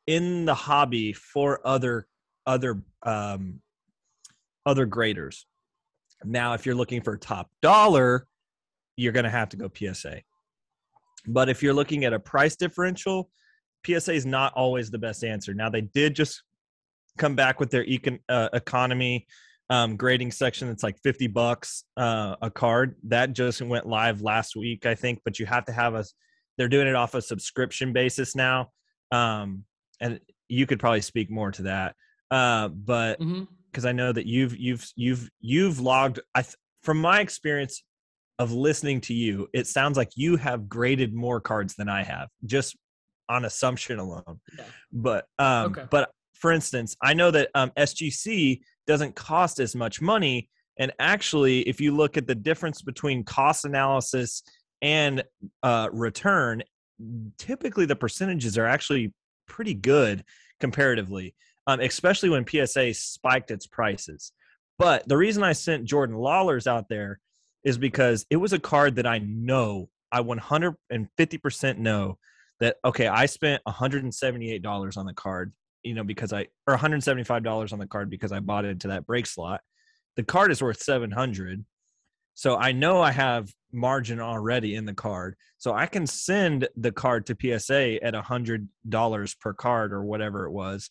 in the hobby for other other um, other graders. Now, if you're looking for top dollar, you're going to have to go PSA. But if you're looking at a price differential, PSA is not always the best answer. Now they did just come back with their econ- uh, economy um, grading section. It's like fifty bucks uh, a card. That just went live last week, I think. But you have to have a. They're doing it off a subscription basis now, um, and you could probably speak more to that. Uh, but because mm-hmm. I know that you've you've you've you've logged. I from my experience of listening to you, it sounds like you have graded more cards than I have. Just on assumption alone. Yeah. But um, okay. but for instance, I know that um, SGC doesn't cost as much money, and actually, if you look at the difference between cost analysis and uh, return, typically the percentages are actually pretty good comparatively, um, especially when PSA spiked its prices. But the reason I sent Jordan Lawlar's out there is because it was a card that I know, I 150% know that okay i spent $178 on the card you know because i or $175 on the card because i bought it into that break slot. The card is worth 700 so i know i have margin already in the card. So i can send the card to psa at $100 per card or whatever it was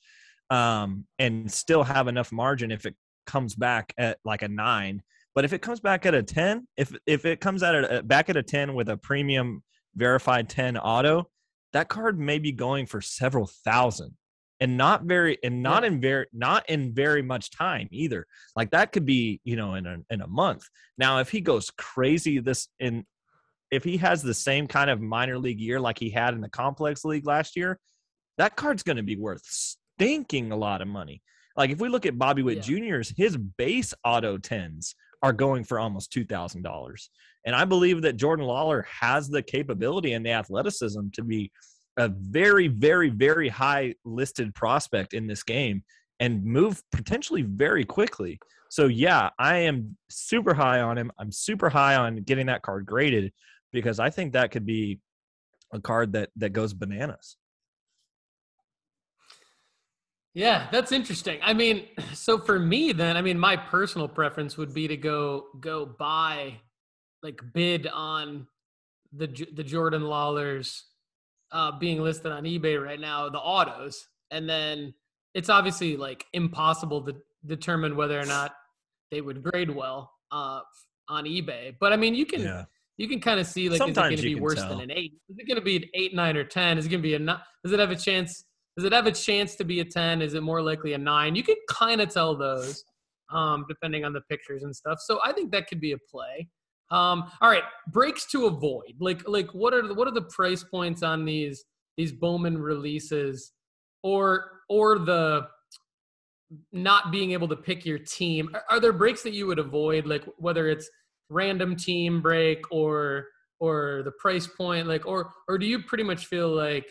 um, and still have enough margin if it comes back at like a nine. But if it comes back at a 10 if if it comes out at a, back at a 10 with a premium verified 10 auto that card may be going for several thousand and not very and not in very not in very much time either. Like that could be you know in a in a month. Now if he goes crazy this in if he has the same kind of minor league year like he had in the complex league last year that card's going to be worth stinking a lot of money like if we look at bobby witt yeah. jr's his base auto 10s are going for almost $2000 and I believe that Jordan Lawlar has the capability and the athleticism to be a very, very, very high listed prospect in this game and move potentially very quickly. So yeah, I am super high on him. I'm super high on getting that card graded because I think that could be a card that that goes bananas. Yeah, that's interesting. I mean, so for me then, I mean, my personal preference would be to go go buy like bid on the the Jordan Lawlars uh, being listed on eBay right now, the autos, and then it's obviously like impossible to determine whether or not they would grade well uh, on eBay. But I mean, you can yeah. you can kind of see like Sometimes is it going to be worse tell. than an eight? Is it going to be an eight, nine, or ten? Is it going to be a not? Does it have a chance? Does it have a chance to be a ten? Is it more likely a nine? You can kind of tell those um, depending on the pictures and stuff. So I think that could be a play. Um, all right, breaks to avoid. Like like what are the, what are the price points on these these Bowman releases, or or the not being able to pick your team? Are, are there breaks that you would avoid, like whether it's random team break or or the price point, like or or do you pretty much feel like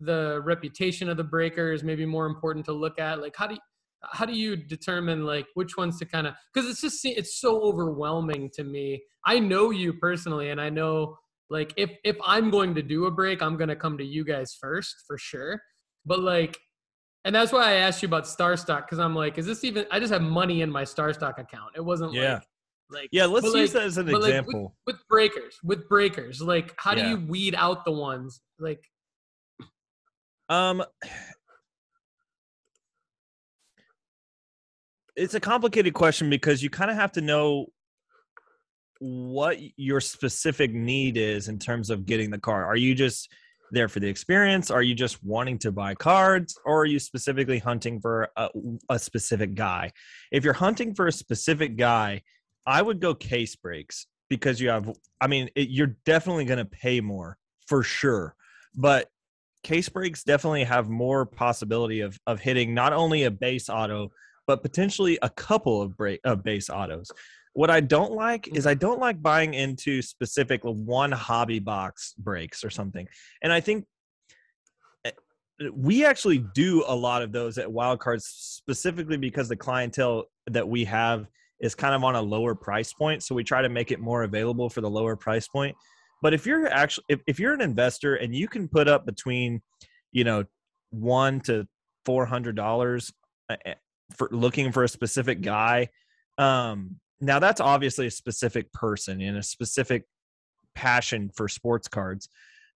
the reputation of the breaker is maybe more important to look at? Like how do you, how do you determine like which ones to kind of because it's just it's so overwhelming to me. I know you personally and i know like if if i'm going to do a break i'm going to come to you guys first for sure. But like and that's why i asked you about star stock because i'm like is this even i just have money in my star stock account. It wasn't yeah. like, like yeah let's use like, that as an example like with, with, breakers with breakers like how do you weed out the ones? Like um it's a complicated question because you kind of have to know what your specific need is in terms of getting the car. Are you just there for the experience? Are you just wanting to buy cards? Or are you specifically hunting for a, a specific guy? If you're hunting for a specific guy, I would go case breaks because you have, I mean, it, you're definitely going to pay more for sure. But case breaks definitely have more possibility of, of hitting not only a base auto, but potentially a couple of break of base autos. What I don't like is I don't like buying into specific one hobby box breaks or something. And I think eh, we actually do a lot of those at wildcards specifically because the clientele that we have is kind of on a lower price point so we try to make it more available for the lower price point but if you're actually if, if you're an investor and you can put up between you know one to four hundred dollars eh, eh, for looking for a specific guy. Um, now that's obviously a specific person and a specific passion for sports cards.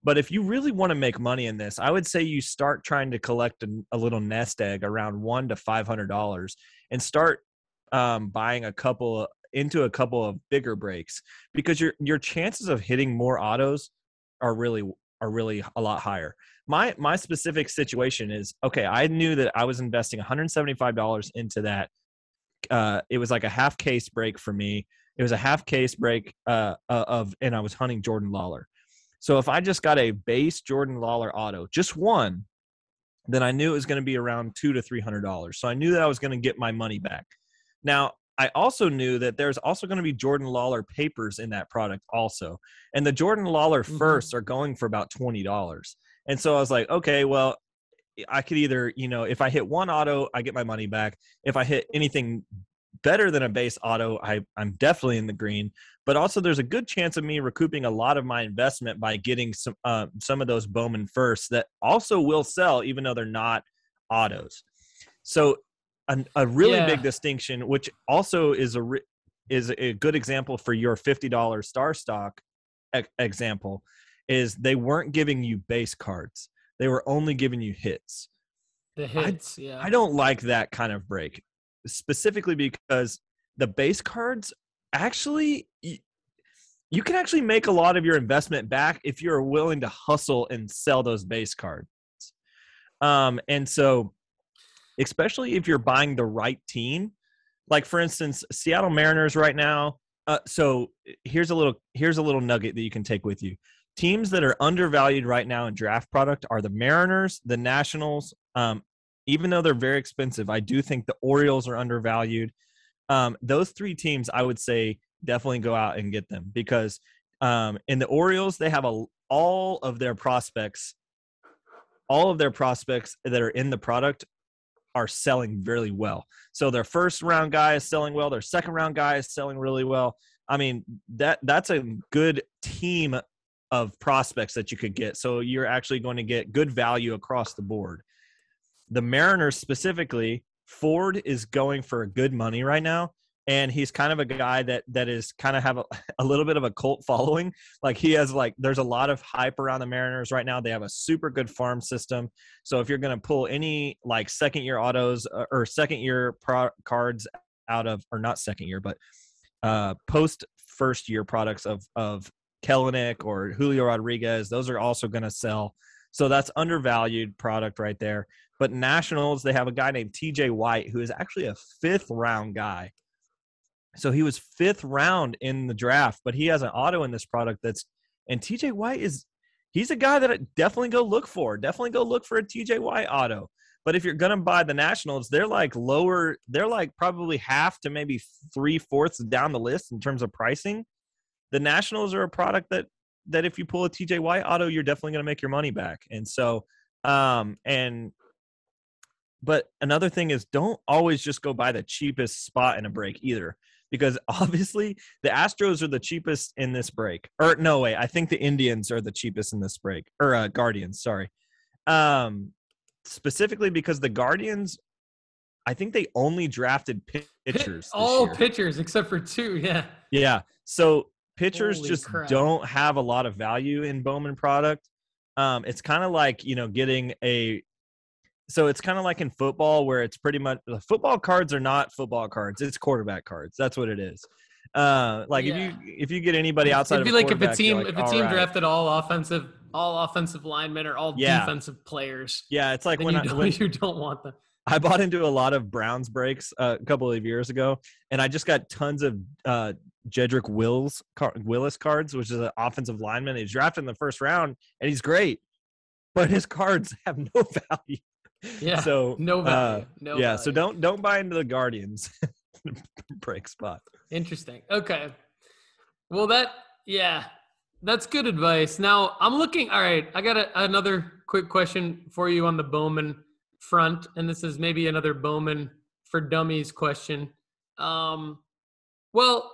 But if you really want to make money in this, I would say you start trying to collect a, a little nest egg around one to five hundred dollars, and start um, buying a couple into a couple of bigger breaks because your your chances of hitting more autos are really are really a lot higher. My my specific situation is okay i knew that i was investing $175 into that uh, it was like a half case break for me. It was a half case break uh, uh, of and i was hunting jordan lawlar. So if i just got a base jordan lawlar auto just one then i knew it was going to be around two to three hundred dollars. So i knew that i was going to get my money back. Now I also knew that there's also going to be Jordan Lawlar papers in that product also. And the Jordan Lawlar 1st mm-hmm. are going for about $20. And so I was like, okay, well, I could either, you know, if I hit one auto, I get my money back. If I hit anything better than a base auto, I, I'm definitely in the green. But also, there's a good chance of me recouping a lot of my investment by getting some uh, some of those Bowman firsts that also will sell, even though they're not autos. So, an, a really yeah. big distinction, which also is a is a good example for your fifty dollars star stock e- example, is they weren't giving you base cards. They were only giving you hits. The hits, I, yeah. I don't like that kind of break, specifically because the base cards actually you can actually make a lot of your investment back if you're willing to hustle and sell those base cards. Um, and so, especially if you're buying the right team, like for instance, Seattle Mariners right now. Uh, so here's a little here's a little nugget that you can take with you teams that are undervalued right now in draft product are the Mariners, the Nationals. Um, even though they're very expensive, I do think the Orioles are undervalued. Um, those three teams, I would say, definitely go out and get them because um, in the Orioles they have a all of their prospects all of their prospects that are in the product are selling really well. So their first round guy is selling well, their second round guy is selling really well. I mean, that that's a good team of prospects that you could get. So you're actually going to get good value across the board. The Mariners specifically, Ford is going for a good money right now and he's kind of a guy that that is kind of have a, a little bit of a cult following. Like he has like there's a lot of hype around the mariners right now. They have a super good farm system. So if you're going to pull any like second year autos uh, or second year pro- cards out of or not second year but uh post first year products of of Kelenic or Julio Rodriguez those are also going to sell. So that's undervalued product right there. But nationals they have a guy named TJ White who is actually a fifth round guy so he was fifth round in the draft, but he has an auto in this product that's and TJ White is he's a guy that I definitely go look for. Definitely go look for a TJ White auto. But if you're gonna buy the Nationals, they're like lower, they're like probably half to maybe three fourths down the list in terms of pricing. The Nationals are a product that that if you pull a TJ White auto, you're definitely gonna make your money back. And so um and but another thing is don't always just go buy the cheapest spot in a break either because obviously the Astros are the cheapest in this break. Or no way, I think the Indians are the cheapest in this break. Or uh, Guardians, sorry. Um, specifically because the Guardians, I think they only drafted pitchers. All year. pitchers except for two. Yeah. Yeah. So pitchers Holy just crap. don't have a lot of value in Bowman product. Um, it's kind of like you know getting a so it's kind of like in football where it's pretty much the football cards are not football cards it's quarterback cards that's what it is uh like Yeah. if you if you get anybody outside It'd be of like if a team like, if a team right." drafted all offensive all offensive linemen or all Yeah. defensive players. yeah it's like when you, I, don't, when you don't want them. I bought into a lot of Browns breaks uh, a couple of years ago, and I just got tons of uh, Jedrick Wills car- Willis cards, which is an offensive lineman. He's drafted in the first round, and he's great, but his cards have no value. Yeah. So no uh, value. no yeah, so don't don't buy into the Guardians break spot. Interesting. Okay. Well, that yeah, that's good advice. Now I'm looking. All right, I got a, another quick question for you on the Bowman front, and this is maybe another Bowman for Dummies question. Um, well,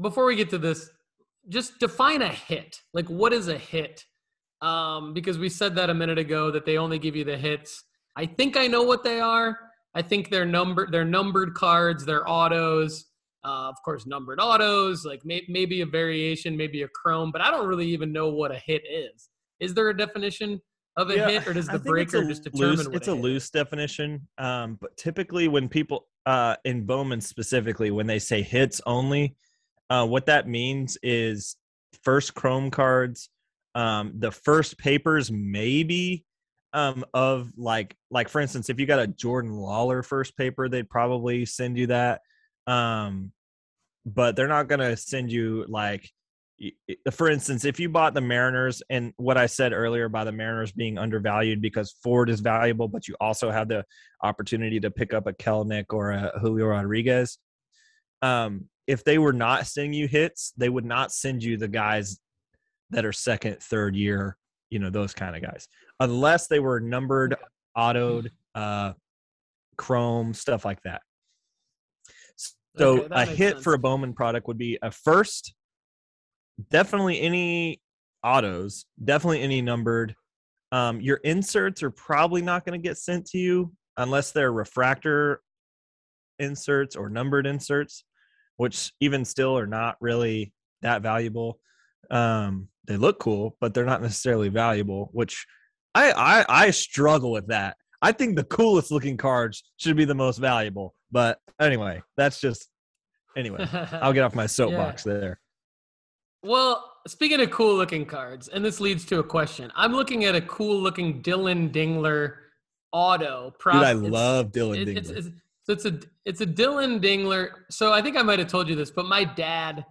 before we get to this, just define a hit. Like, what is a hit? Um, because we said that a minute ago that they only give you the hits. I think I know what they are. I think they're numbered. They're numbered cards. They're autos. Uh, of course, numbered autos. Like may, maybe a variation, maybe a chrome. But I don't really even know what a hit is. Is there a definition of a Yeah, hit, or does the breaker just determine loose, what it's a, a loose definition um, but typically when people uh, in bowman specifically when they say hits only uh, what that means is first chrome cards um, the first papers maybe um, of like like for instance if you got a jordan lawlar first paper they'd probably send you that um, but they're not to send you like for instance, if you bought the Mariners and what I said earlier about the Mariners being undervalued because Ford is valuable, but you also have the opportunity to pick up a Kelenic or a Julio Rodriguez. Um, if they were not sending you hits, they would not send you the guys that are second, third year, you know, those kind of guys, unless they were numbered, autoed, uh, chrome, stuff like that. So Okay, that a hit sense. for a Bowman product would be a first, definitely any autos, definitely any numbered. Um, your inserts are probably not going to get sent to you unless they're refractor inserts or numbered inserts, which even still are not really that valuable. Um, they look cool, but they're not necessarily valuable, which I, I I struggle with that. I think the coolest looking cards should be the most valuable. But anyway, that's just anyway. I'll get off my soapbox there. Well, speaking of cool looking cards, and this leads to a question. I'm looking at a cool looking Dillon Dingler auto. Prop, Dude, I it's- love Dillon it- Dingler. It's, it's, so it's a it's a Dillon Dingler. So I think I might have told you this, but my dad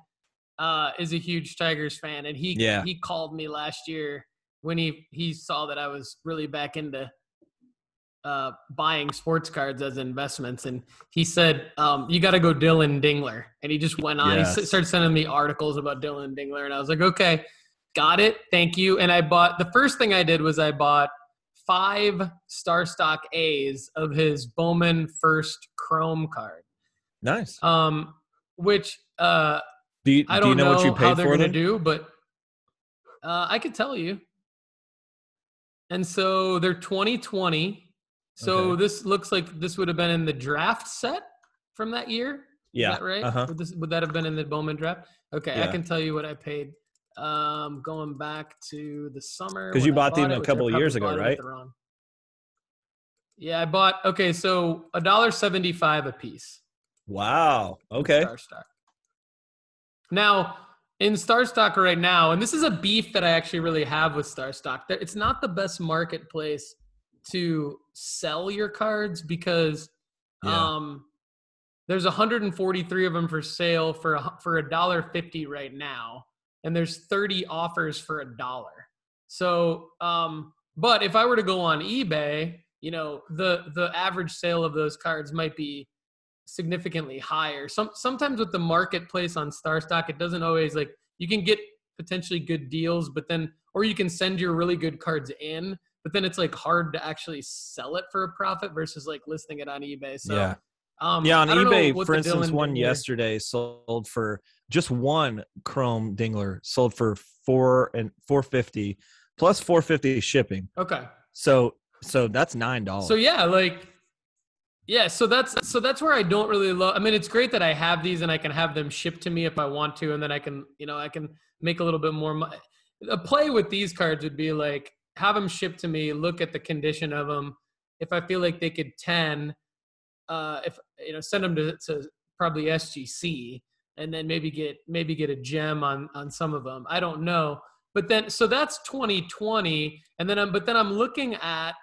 uh, is a huge Tigers fan, and he Yeah. he called me last year when he he saw that I was really back into uh, buying sports cards as investments, and he said, um, "You got to go Dillon Dingler," and he just went on. He Yes. s- started sending me articles about Dillon Dingler, and I was like, "Okay, got it, thank you." And I bought the first thing I did was I bought five Star Stock A's of his Bowman first Chrome card. Nice. Um, which uh, do you, I do you don't know, know, what you how paid they're for gonna them? do, but uh, I could tell you. And so they're 2020. So Okay. this looks like this would have been in the draft set from that year. Yeah. Is that right? Uh-huh. Would, this, would that have been in the Bowman draft? Okay, I can tell you what I paid. Um, going back to the summer because you I bought them a couple of years ago, bought right? Yeah, I bought. Okay, so a dollar seventy-five a piece. Wow. Okay. Star Stock. Now, in Star Stock right now, and this is a beef that I actually really have with Star Stock. that It's not the best marketplace to sell your cards because Yeah. um, there's 143 of them for sale for a, for a dollar fifty right now, and there's 30 offers for a dollar. So, um, but if I were to go on eBay, you know, the the average sale of those cards might be significantly higher. Some sometimes with the marketplace on Star Stock, it doesn't always like you can get potentially good deals, but then or you can send your really good cards in, but then it's like hard to actually sell it for a profit versus like listing it on eBay. So yeah. um, Yeah, on I don't know eBay, for instance, Dillon one yesterday sold for just one Chrome Dingler sold for four and four fifty plus four fifty shipping. Okay. So so that's nine dollars. So yeah, like yeah, so that's so that's where I don't really love. I mean, it's great that I have these and I can have them shipped to me if I want to, and then I can you know I can make a little bit more. mo- A play with these cards would be like have them shipped to me, look at the condition of them. If I feel like they could ten, uh, if you know, send them to, to probably SGC, and then maybe get maybe get a gem on on some of them. I don't know, but then so that's 2020, and then I'm but then I'm looking at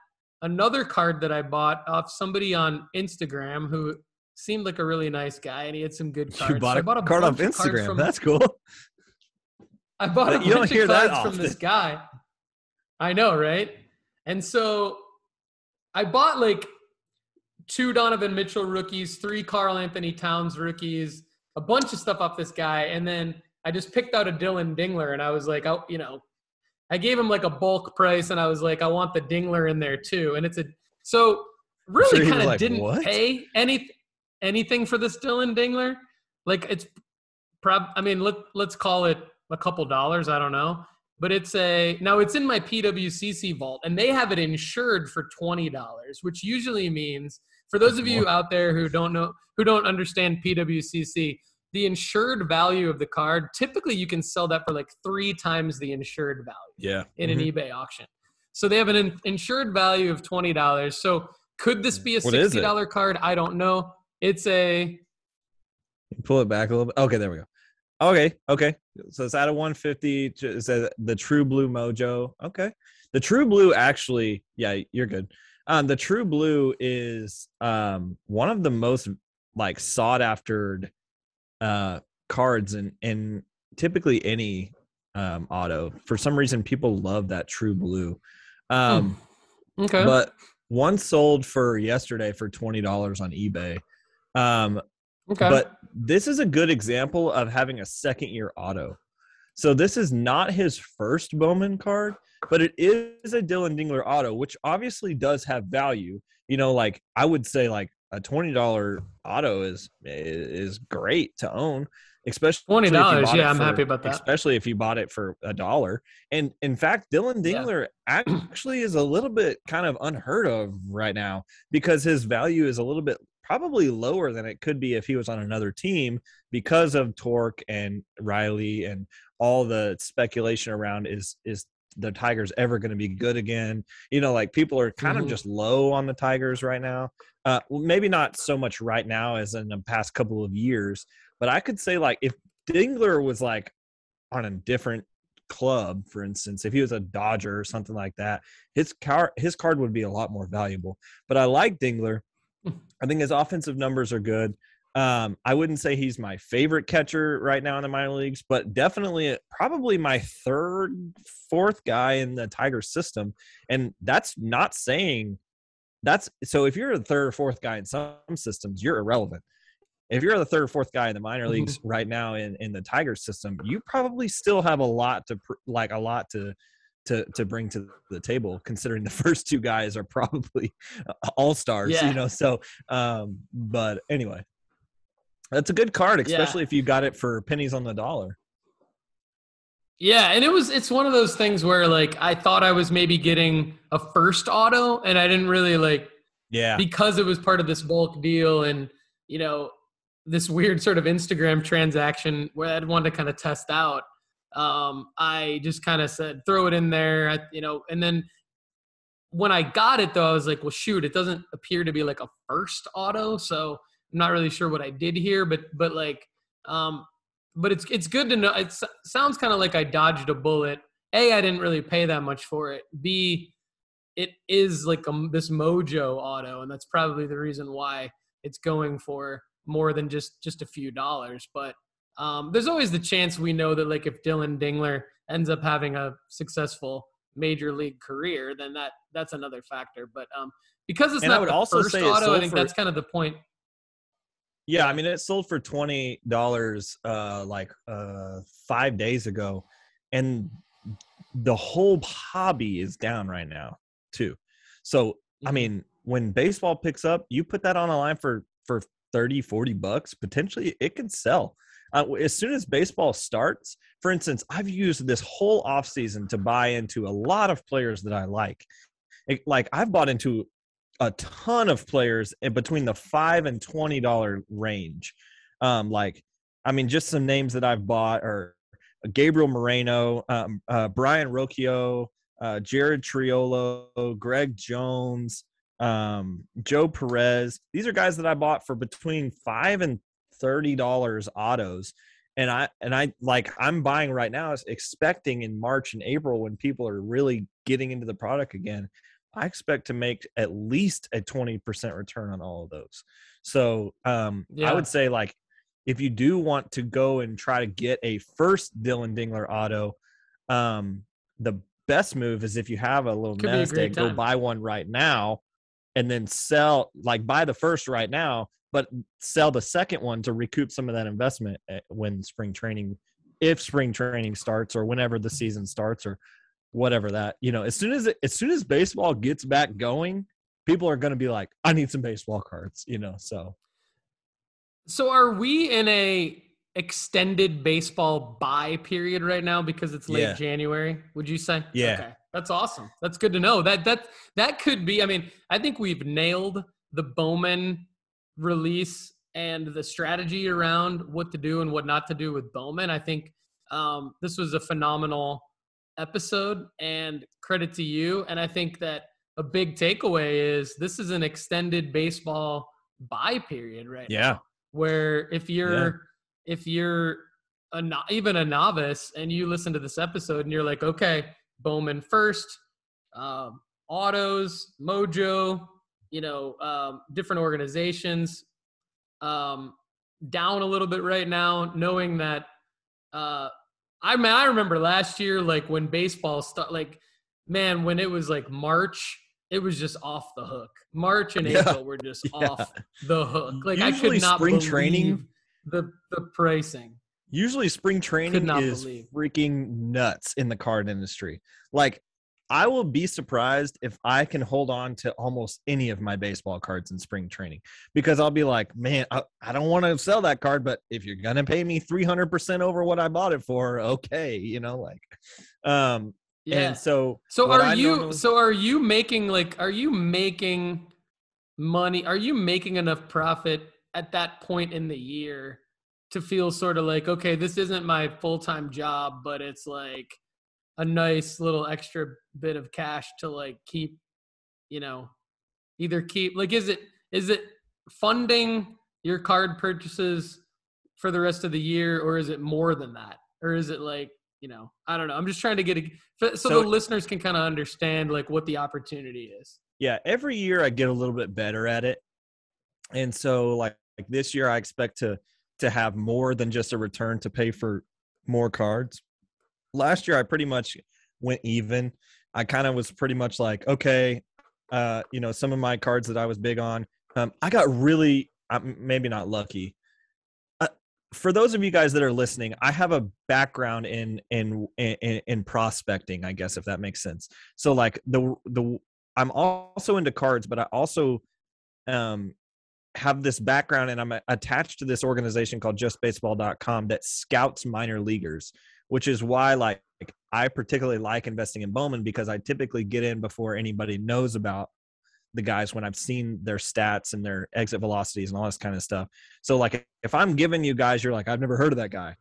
another card that I bought off somebody on Instagram who seemed like a really nice guy and he had some good cards. you bought So a bought a card off bunch of cards Instagram. From, That's cool. I bought a You bunch hear of that cards from this guy. I know, right? And so I bought like two Donovan Mitchell rookies, three Carl Anthony Towns rookies, a bunch of stuff off this guy, and then I just picked out a Dillon Dingler, and I was like, oh, you know, I gave him like a bulk price, and I was like, I want the Dingler in there too, and it's a so really Sure kind of like, didn't "What?" pay any anything for this Dillon Dingler. Like it's prob I mean, let let's call it a couple dollars. I don't know, but it's a now it's in my PWCC vault, and they have it insured for twenty dollars, which usually means for those of you out there who don't know who don't understand PWCC, the insured value of the card typically you can sell that for like three times the insured value Yeah. in Mhm. an eBay auction. So they have an in- insured value of twenty dollars. So could this be a What is it? sixty dollar card? I don't know. It's a Pull it back a little bit. Okay, there we go. Okay, okay. So it's out of 150. J- It says the True Blue Mojo. Okay. The True Blue actually, yeah, you're good. Um, the True Blue is um one of the most like sought after uh cards and and typically any um auto. For some reason, people love that True Blue. Um, okay. but one sold for yesterday for twenty dollars on eBay. Um, okay. but this is a good example of having a second year auto. So this is not his first Bowman card, but it is a Dillon Dingler auto, which obviously does have value. You know, like I would say, like a twenty dollar auto is is great to own, especially $20, yeah, I'm for- happy about that. Especially if you bought it for a dollar. And in fact, Dillon Yeah. Dingler actually is a little bit kind of unheard of right now because his value is a little bit probably lower than it could be if he was on another team because of Torque and Riley and all the speculation around is is the Tigers ever going to be good again? You know, like people are kind Mhm. of just low on the Tigers right now. Uh, well, maybe not so much right now as in the past couple of years, but I could say like if Dingler was like on a different club, for instance, if he was a Dodger or something like that, his car his card would be a lot more valuable. But I like Dingler. I think his offensive numbers are good. Um, I wouldn't say he's my favorite catcher right now in the minor leagues, but definitely probably my third, fourth guy in the Tiger system. And that's not saying that's so if you're the third or fourth guy in some systems, you're irrelevant. If you're the third or fourth guy in the minor Mhm. leagues right now in, in the Tiger system, you probably still have a lot to like a lot to to to bring to the table considering the first two guys are probably all stars Yeah. you know so um but anyway that's a good card especially if you got it for pennies on the dollar Yeah, and it was it's one of those things where like I thought I was maybe getting a first auto and I didn't really like yeah because it was part of this bulk deal and you know this weird sort of Instagram transaction where I'd wanted to kind of test out. Um, I just kind of said throw it in there, I, you know, and then when I got it though, I was like, well, shoot, it doesn't appear to be like a first auto, so I'm not really sure what I did here, but but like, um, but it's it's good to know. It sounds kind of like I dodged a bullet. A, I didn't really pay that much for it. B, it is like a, this mojo auto and that's probably the reason why it's going for more than just just a few dollars but um, there's always the chance we know that like if dillon dingler ends up having a successful major league career then that that's another factor but um, because it's And I not would the also first say auto i think that's kind of the point Yeah, I mean it sold for twenty dollars uh like uh five days ago. And the whole hobby is down right now too. So I Mhm. mean, when baseball picks up, you put that on a line for for 30, 40 bucks, potentially it could sell. Uh, as soon as baseball starts, for instance, I've used this whole offseason to buy into a lot of players that I like. It- like I've bought into a ton of players in between the five and twenty dollar range. Um, like, I mean, just some names that I've bought are Gabriel Moreno, um, uh, Brayan Rocchio, uh, Jared Triolo, Greg Jones, um, Joe Perez. These are guys that I bought for between five and thirty dollars autos. And I and I like I'm buying right now, expecting in March and April when people are really getting into the product again. I expect to make at least a 20% return on all of those. So um, Yeah. I would say like if you do want to go and try to get a first Dillon Dingler auto, um, the best move is if you have a little Could nest egg, go buy one right now and then sell like buy the first right now, but sell the second one to recoup some of that investment eh, when spring training if spring training starts or whenever the season starts or whatever that you know as soon as as soon as baseball gets back going people are going to be like i need some baseball cards you know so So are we in a extended baseball buy period right now because it's late Yeah. January? Would you say? Yeah. Okay. That's awesome. That's good to know. That that that could be. I mean, I think we've nailed the Bowman release and the strategy around what to do and what not to do with Bowman. I think um, this was a phenomenal episode and credit to you. And I think that a big takeaway is this is an extended baseball buy period right now yeah where if you're if you're a no, even a novice and you listen to this episode and you're like okay bowman first um, autos mojo you know um, different organizations um, down a little bit right now knowing that uh, i mean i remember last year like when baseball started, like man when it was like march it was just off the hook march and Yeah. april were just Yeah. off the hook. Like I could not spring believe training- the the pricing. usually spring training is believe. freaking nuts in the card industry like i will be surprised if i can hold on to almost any of my baseball cards in spring training because i'll be like man i, I don't want to sell that card but if you're gonna pay me 300% over what i bought it for okay you know like um Yeah. and so so are I you so are you making like are you making money? Are you making enough profit at that point in the year to feel sort of like okay, this isn't my full-time job, but it's like a nice little extra bit of cash to like keep you know either keep like is it is it funding your card purchases for the rest of the year or is it more than that? Or is it like you know i don't know i'm just trying to get a so, so the listeners can kind of understand like what the opportunity is. Yeah every year i get a little bit better at it. And so like, like this year i expect to to have more than just a return to pay for more cards last year i pretty much went even. I kind of was pretty much like okay uh you know some of my cards that i was big on um i got really uh, maybe not lucky. Uh, for those of you guys that are listening, I have a background in in in, in prospecting, I guess if that makes sense. So like the the I'm also into cards, but I also um have this background and I'm attached to this organization called justbaseball.com that scouts minor leaguers, which is why like I particularly like investing in Bowman because I typically get in before anybody knows about the guys when I've seen their stats and their exit velocities and all this kind of stuff. So like if I'm giving you guys, you're like, I've never heard of that guy.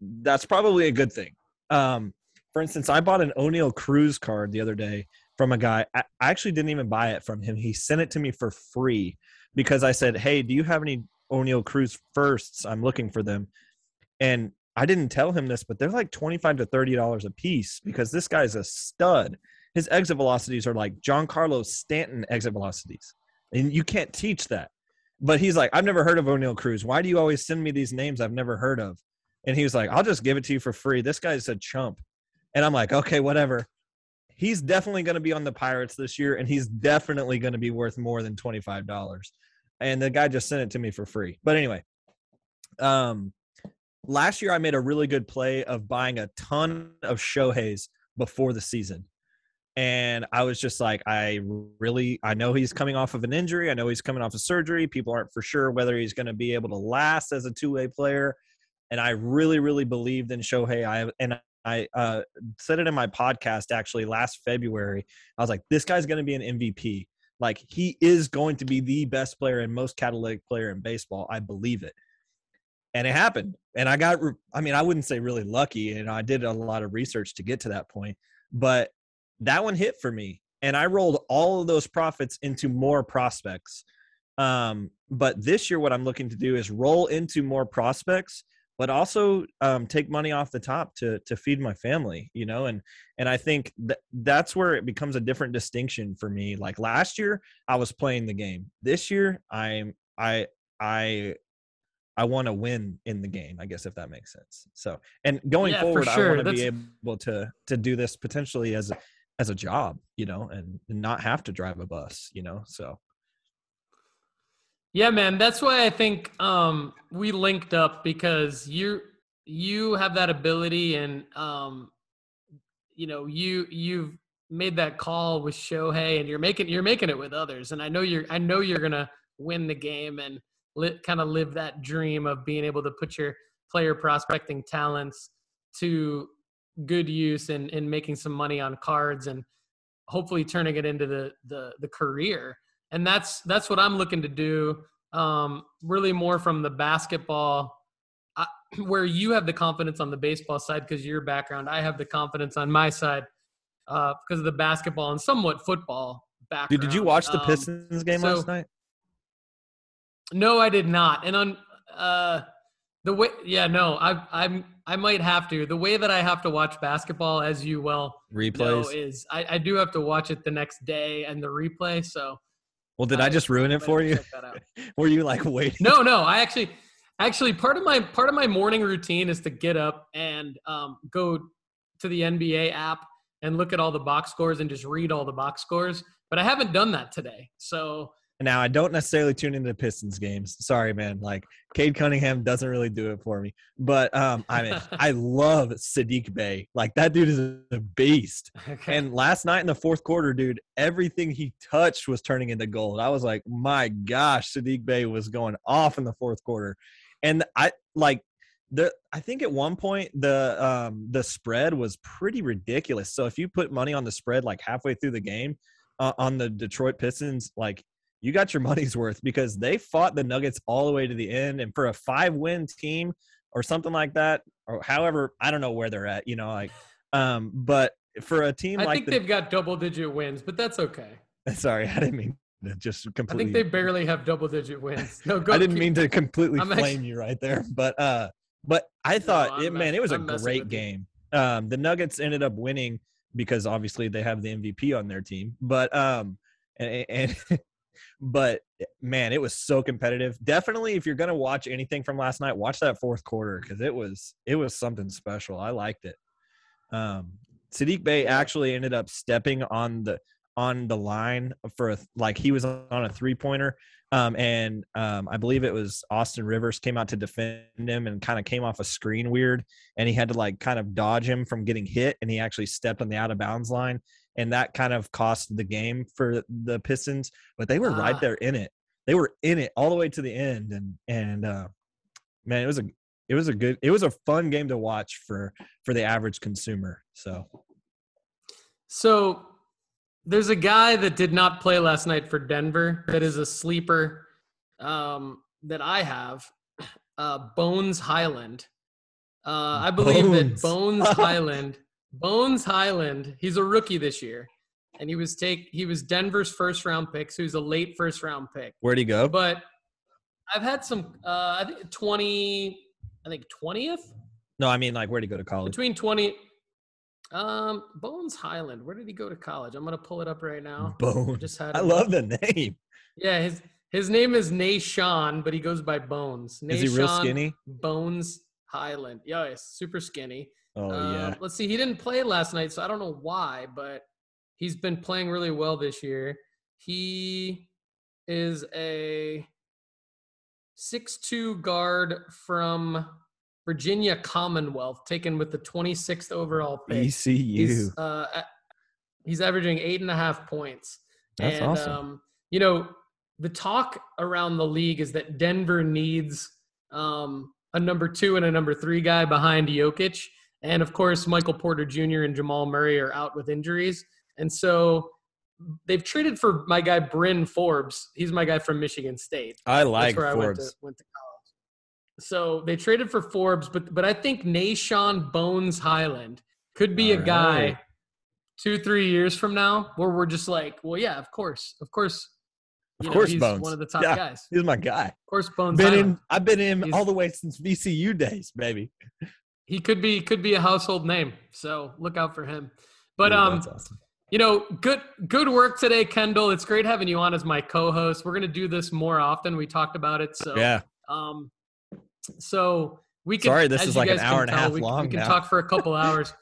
That's probably a good thing. Um, for instance, I bought an Oneil Cruz card the other day from a guy. I actually didn't even buy it from him. He sent it to me for free because I said, Hey, do you have any Oneil Cruz firsts? I'm looking for them. And I didn't tell him this, but they're like 25 to $30 a piece because this guy's a stud his exit velocities are like Giancarlo Stanton exit velocities. And you can't teach that. But he's like, I've never heard of Oneil Cruz. Why do you always send me these names I've never heard of? And he was like, I'll just give it to you for free. This guy's a chump. And I'm like, okay, whatever. He's definitely going to be on the Pirates this year, and he's definitely going to be worth more than $25. And the guy just sent it to me for free. But anyway, um, last year I made a really good play of buying a ton of Shohei's before the season and I was just like, I really, I know he's coming off of an injury. I know he's coming off of surgery. People aren't for sure whether he's going to be able to last as a two-way player. And I really, really believed in Shohei. I and I uh, said it in my podcast actually last February. I was like, this guy's going to be an MVP. Like he is going to be the best player and most catalytic player in baseball. I believe it. And it happened. And I got, I mean, I wouldn't say really lucky. And I did a lot of research to get to that point. But that one hit for me and i rolled all of those profits into more prospects um, but this year what i'm looking to do is roll into more prospects but also um, take money off the top to to feed my family you know and and i think that that's where it becomes a different distinction for me like last year i was playing the game this year i'm i i I want to win in the game, I guess if that makes sense. So, and going yeah, forward, sure. I want to be able to to do this potentially as as a job, you know, and, and not have to drive a bus, you know. So yeah, man, that's why I think um, we linked up because you you have that ability, and um, you know you you've made that call with Shohei, and you're making you're making it with others, and I know you're I know you're gonna win the game and li- kind of live that dream of being able to put your player prospecting talents to good use and, in making some money on cards and hopefully turning it into the the the career. And that's that's what i'm looking to do um really more from the basketball I, where you have the confidence on the baseball side because your background i have the confidence on my side uh because of the basketball and somewhat football background Dude, did you watch the um, pistons um, game so, last night no i did not. And on uh the way yeah no i i'm i might have to. The way that i have to watch basketball as you well replays? know, is I, I do have to watch it the next day and the replay so well did i, I just ruin it for you? were you like waiting? No no i actually actually part of my part of my morning routine is to get up and um, go to the nba app and look at all the box scores and just read all the box scores but i haven't done that today. So now I don't necessarily tune into Pistons games. Sorry, man. Like Cade Cunningham doesn't really do it for me. But um, I mean, I love Saddiq Bey. Like that dude is a beast. Okay. And last night in the fourth quarter, dude, everything he touched was turning into gold. I was like, my gosh, Saddiq Bey was going off in the fourth quarter. And I like the I think at one point the um the spread was pretty ridiculous. So if you put money on the spread like halfway through the game uh, on the Detroit Pistons, like you got your money's worth because they fought the Nuggets all the way to the end. And for a five win team or something like that, or however, I don't know where they're at, you know, like, um, but for a team I like think the, they've got double digit wins, but that's okay. Sorry, I didn't mean to just completely. I think they barely have double digit wins. No, go. I didn't mean to completely I'm flame actually, you right there, but uh, but I thought no, it, man, it was I'm a great game. Um, the Nuggets ended up winning because obviously they have the MVP on their team, but um, and, and but eh, man, it was so competitive. Definitely, if you're gonna watch anything from last night, watch that fourth quarter because it was it was something special. I liked it. Um, Saddiq Bey actually ended up stepping on the on the line for a like he was on a three pointer. Um, and um, I believe it was Austin Rivers came out to defend him and kind of came off a screen weird, and he had to like kind of dodge him from getting hit, and he actually stepped on the out of bounds line, and that kind of cost the game for the Pistons. But they were right Ah. there in it. They were in it all the way to the end, and and uh, man, it was a it was a good it was a fun game to watch for for the average consumer. So So there's a guy that did not play last night for Denver that is a sleeper um, that I have, uh, Bones Hyland. Uh, I believe that Bones. Bones Hyland, Bones Hyland, he's a rookie this year, and he was take he was Denver's first round pick, so he was a late first round pick. where'd he go? But I've had some, uh, I think twenty, I think twentieth No, I mean like where'd he go to college? between 20 um bones hyland where did he go to college i'm gonna pull it up right now I Bones. just had I love the name. yeah his his name is Nah'Shon, but he goes by bones Is he real skinny? bones hyland yeah he's super skinny Oh Um, yeah. let's see he didn't play last night so i don't know why but he's been playing really well this year he is a six-two guard from virginia commonwealth taken with the 26th overall pick VCU. He's uh, he's averaging eight and a half points. That's and, awesome. Um, you know, the talk around the league is that Denver needs um, a number two and a number three guy behind Jokic, and of course Michael Porter Jr. and Jamal Murray are out with injuries, and so they've traded for my guy Bryn Forbes. He's my guy from Michigan State. I like That's where I went Forbes. to, went to college. So they traded for Forbes, but but I think Nah'Shon Bones Hyland could be a guy right. two three years from now where we're just like, well, yeah, of course, of course, Of know, course, he's Bones. one of the top Yeah. guys. He's my guy. Of course, Bones Been Hyland. in. I've been in He's- all the way since VCU days, baby. He could be could be a household name. So look out for him. But Dude, um, awesome. You know, good good work today, Kendall. It's great having you on as my co-host. We're gonna do this more often. We talked about it. So yeah, Um, so we can. Sorry, this is like an hour and a half we, long We can now. talk for a couple hours.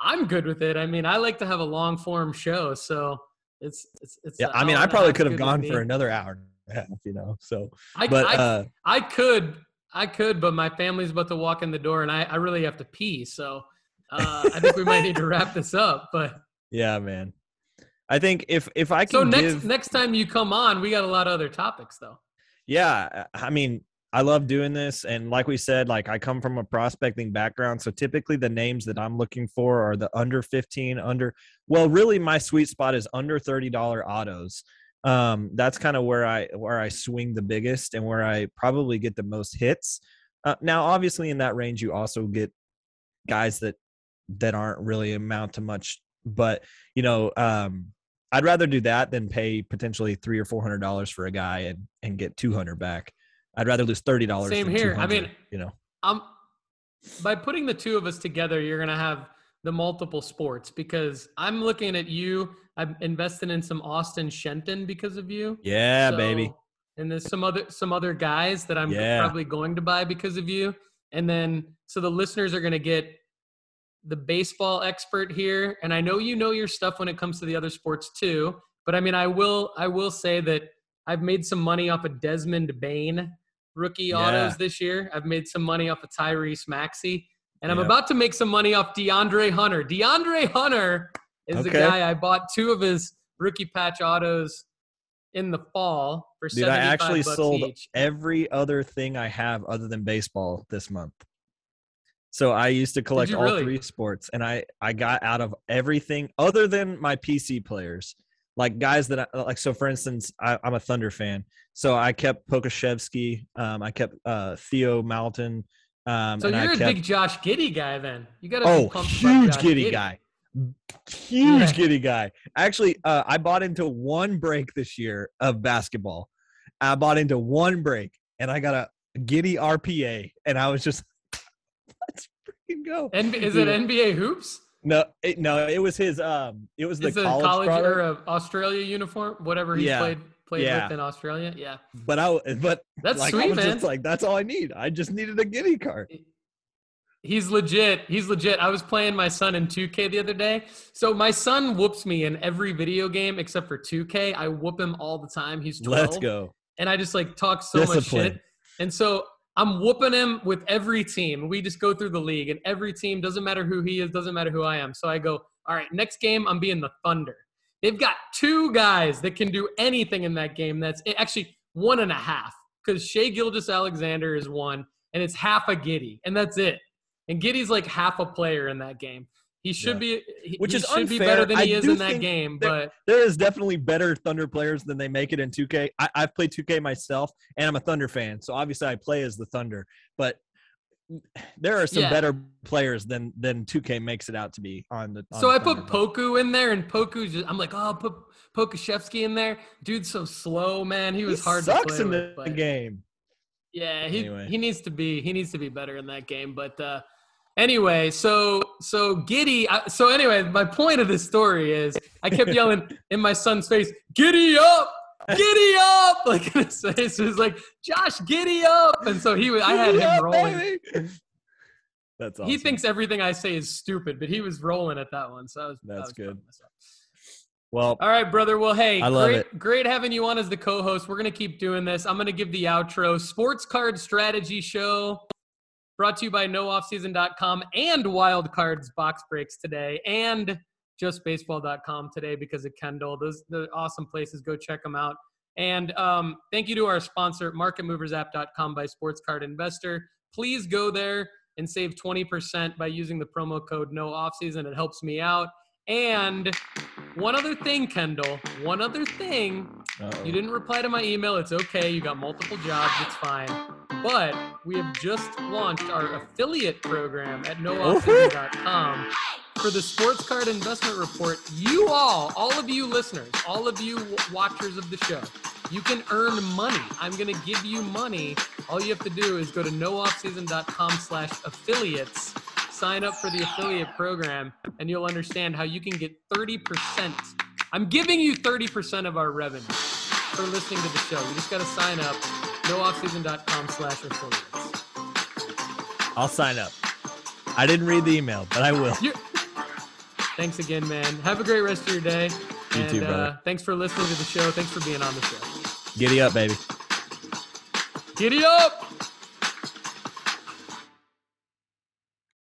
I'm good with it. I mean, I like to have a long form show, so it's it's it's. yeah. I mean, I probably could have gone me. for another hour and a half, you know. So, I, but I, uh, I could, I could, but my family's about to walk in the door, and I, I really have to pee. So uh, I think we might need to wrap this up. But yeah, man. I think if if I can so next give, next time you come on, we got a lot of other topics though. yeah i mean i love doing this and like we said like i come from a prospecting background so typically the names that i'm looking for are the under 15 under well really my sweet spot is under $30 autos um that's kind of where i where i swing the biggest and where i probably get the most hits uh, now obviously in that range you also get guys that that aren't really amount to much but you know um I'd rather do that than pay potentially three or four hundred dollars for a guy and and get two hundred back. I'd rather lose thirty dollars. Same here. I mean, you know, um, by putting the two of us together, you're gonna have the multiple sports because I'm looking at you. I'm invested in some Austin Shenton because of you. yeah, baby. And there's some other some other guys that I'm Yeah. probably going to buy because of you. And then so the listeners are gonna get the baseball expert here. And I know you know your stuff when it comes to the other sports too. But I mean I will I will say that I've made some money off of Desmond Bane rookie Yeah. autos this year. I've made some money off of Tyrese Maxey. And I'm about to make some money off DeAndre Hunter. DeAndre Hunter is the guy I bought two of his rookie patch autos in the fall for Dude, I actually sold each. every other thing I have other than baseball this month. So I used to collect all really? three sports, and I I got out of everything other than my PC players, like guys that I, like. So for instance, I, I'm a Thunder fan, so I kept Pokusevski, um, I kept uh, Theo Maledon, um, So you're I a kept big Josh Giddey guy then. You got to oh be pumped about huge Josh giddey guy, huge Yeah. giddey guy. Actually, uh, I bought into one break this year of basketball. I bought into one break, and I got a giddey RPA, and I was just let's freaking go. And is it. NBA hoops? No, it, no, it was his. Um, it was the a college, college or a Australia uniform? Whatever he Yeah. played played Yeah. with in Australia. Yeah, but I, but that's like I sweet, was man. just like, that's all I need. I just needed a giddey card. He's legit. He's legit. I was playing my son in 2K the other day. So my son whoops me in every video game except for 2K. I whoop him all the time. He's 12. Let's go. And I just like talk so much shit. And so I'm whooping him with every team. We just go through the league and every team doesn't matter who he is, doesn't matter who I am. So I go, all right, next game I'm being the Thunder. They've got two guys that can do anything in that game. That's eh, actually one and a half because Shai Gilgeous-Alexander is one and it's half a Giddey, and that's it. And Giddey's like half a player in that game. He should Yeah. be, he, Which he is should be unfair. better than he I is do in that game. that- But There is definitely better Thunder players than they make it in 2K. I, I've played 2K myself, and I'm a Thunder fan, so obviously I play as the Thunder. But there are some Yeah. better players than than 2K makes it out to be on the. on so I put Poku in there, and Poku's just, I'm like, oh, I'll put Pokusevski in there. Dude's so slow, man. He He was hard sucks to play in with. the game. Yeah, he Anyway. he needs to be he needs to be better in that game. But uh, anyway, so so Giddey. I, so anyway, my point of this story is I kept yelling in my son's face, "Giddy up, giddy up!" Like in his face, it was like, "Josh, giddy up!" And so he was. I had Yeah, him rolling. baby. That's awesome. He thinks everything I say is stupid, but he was rolling at that one. So I was. I That's was good. Well, All right, brother. Well, hey, I love great, great having you on as the co-host. We're gonna keep doing this. I'm gonna give the outro. Sports Card Strategy Show, brought to you by NoOffSeason.com and Wild Cards Box Breaks today, and JustBaseball.com today because of Kendall. Those the awesome places. Go check them out. And um, thank you to our sponsor, MarketMoversApp.com by Sports Card Investor. Please go there and save 20% by using the promo code No Offseason. It helps me out. And one other thing, Kendall. One other thing. uh-oh. You didn't reply to my email. It's okay. You got multiple jobs. It's fine. But we have just launched our affiliate program at nooffseason.com for the sports card investment report. You all, all of you listeners, all of you watchers of the show, you can earn money. I'm going to give you money. All you have to do is go to nooffseason.com slash affiliates sign up for the affiliate program and you'll understand how you can get 30%. I'm giving you 30% of our revenue for listening to the show. You just got to sign up, nooffseason.com slash affiliates. I'll sign up. I didn't read the email, but I will. You- Thanks again, man. Have a great rest of your day. You and too, uh, brother. thanks for listening to the show. Thanks for being on the show. Giddy up, baby. Giddy up!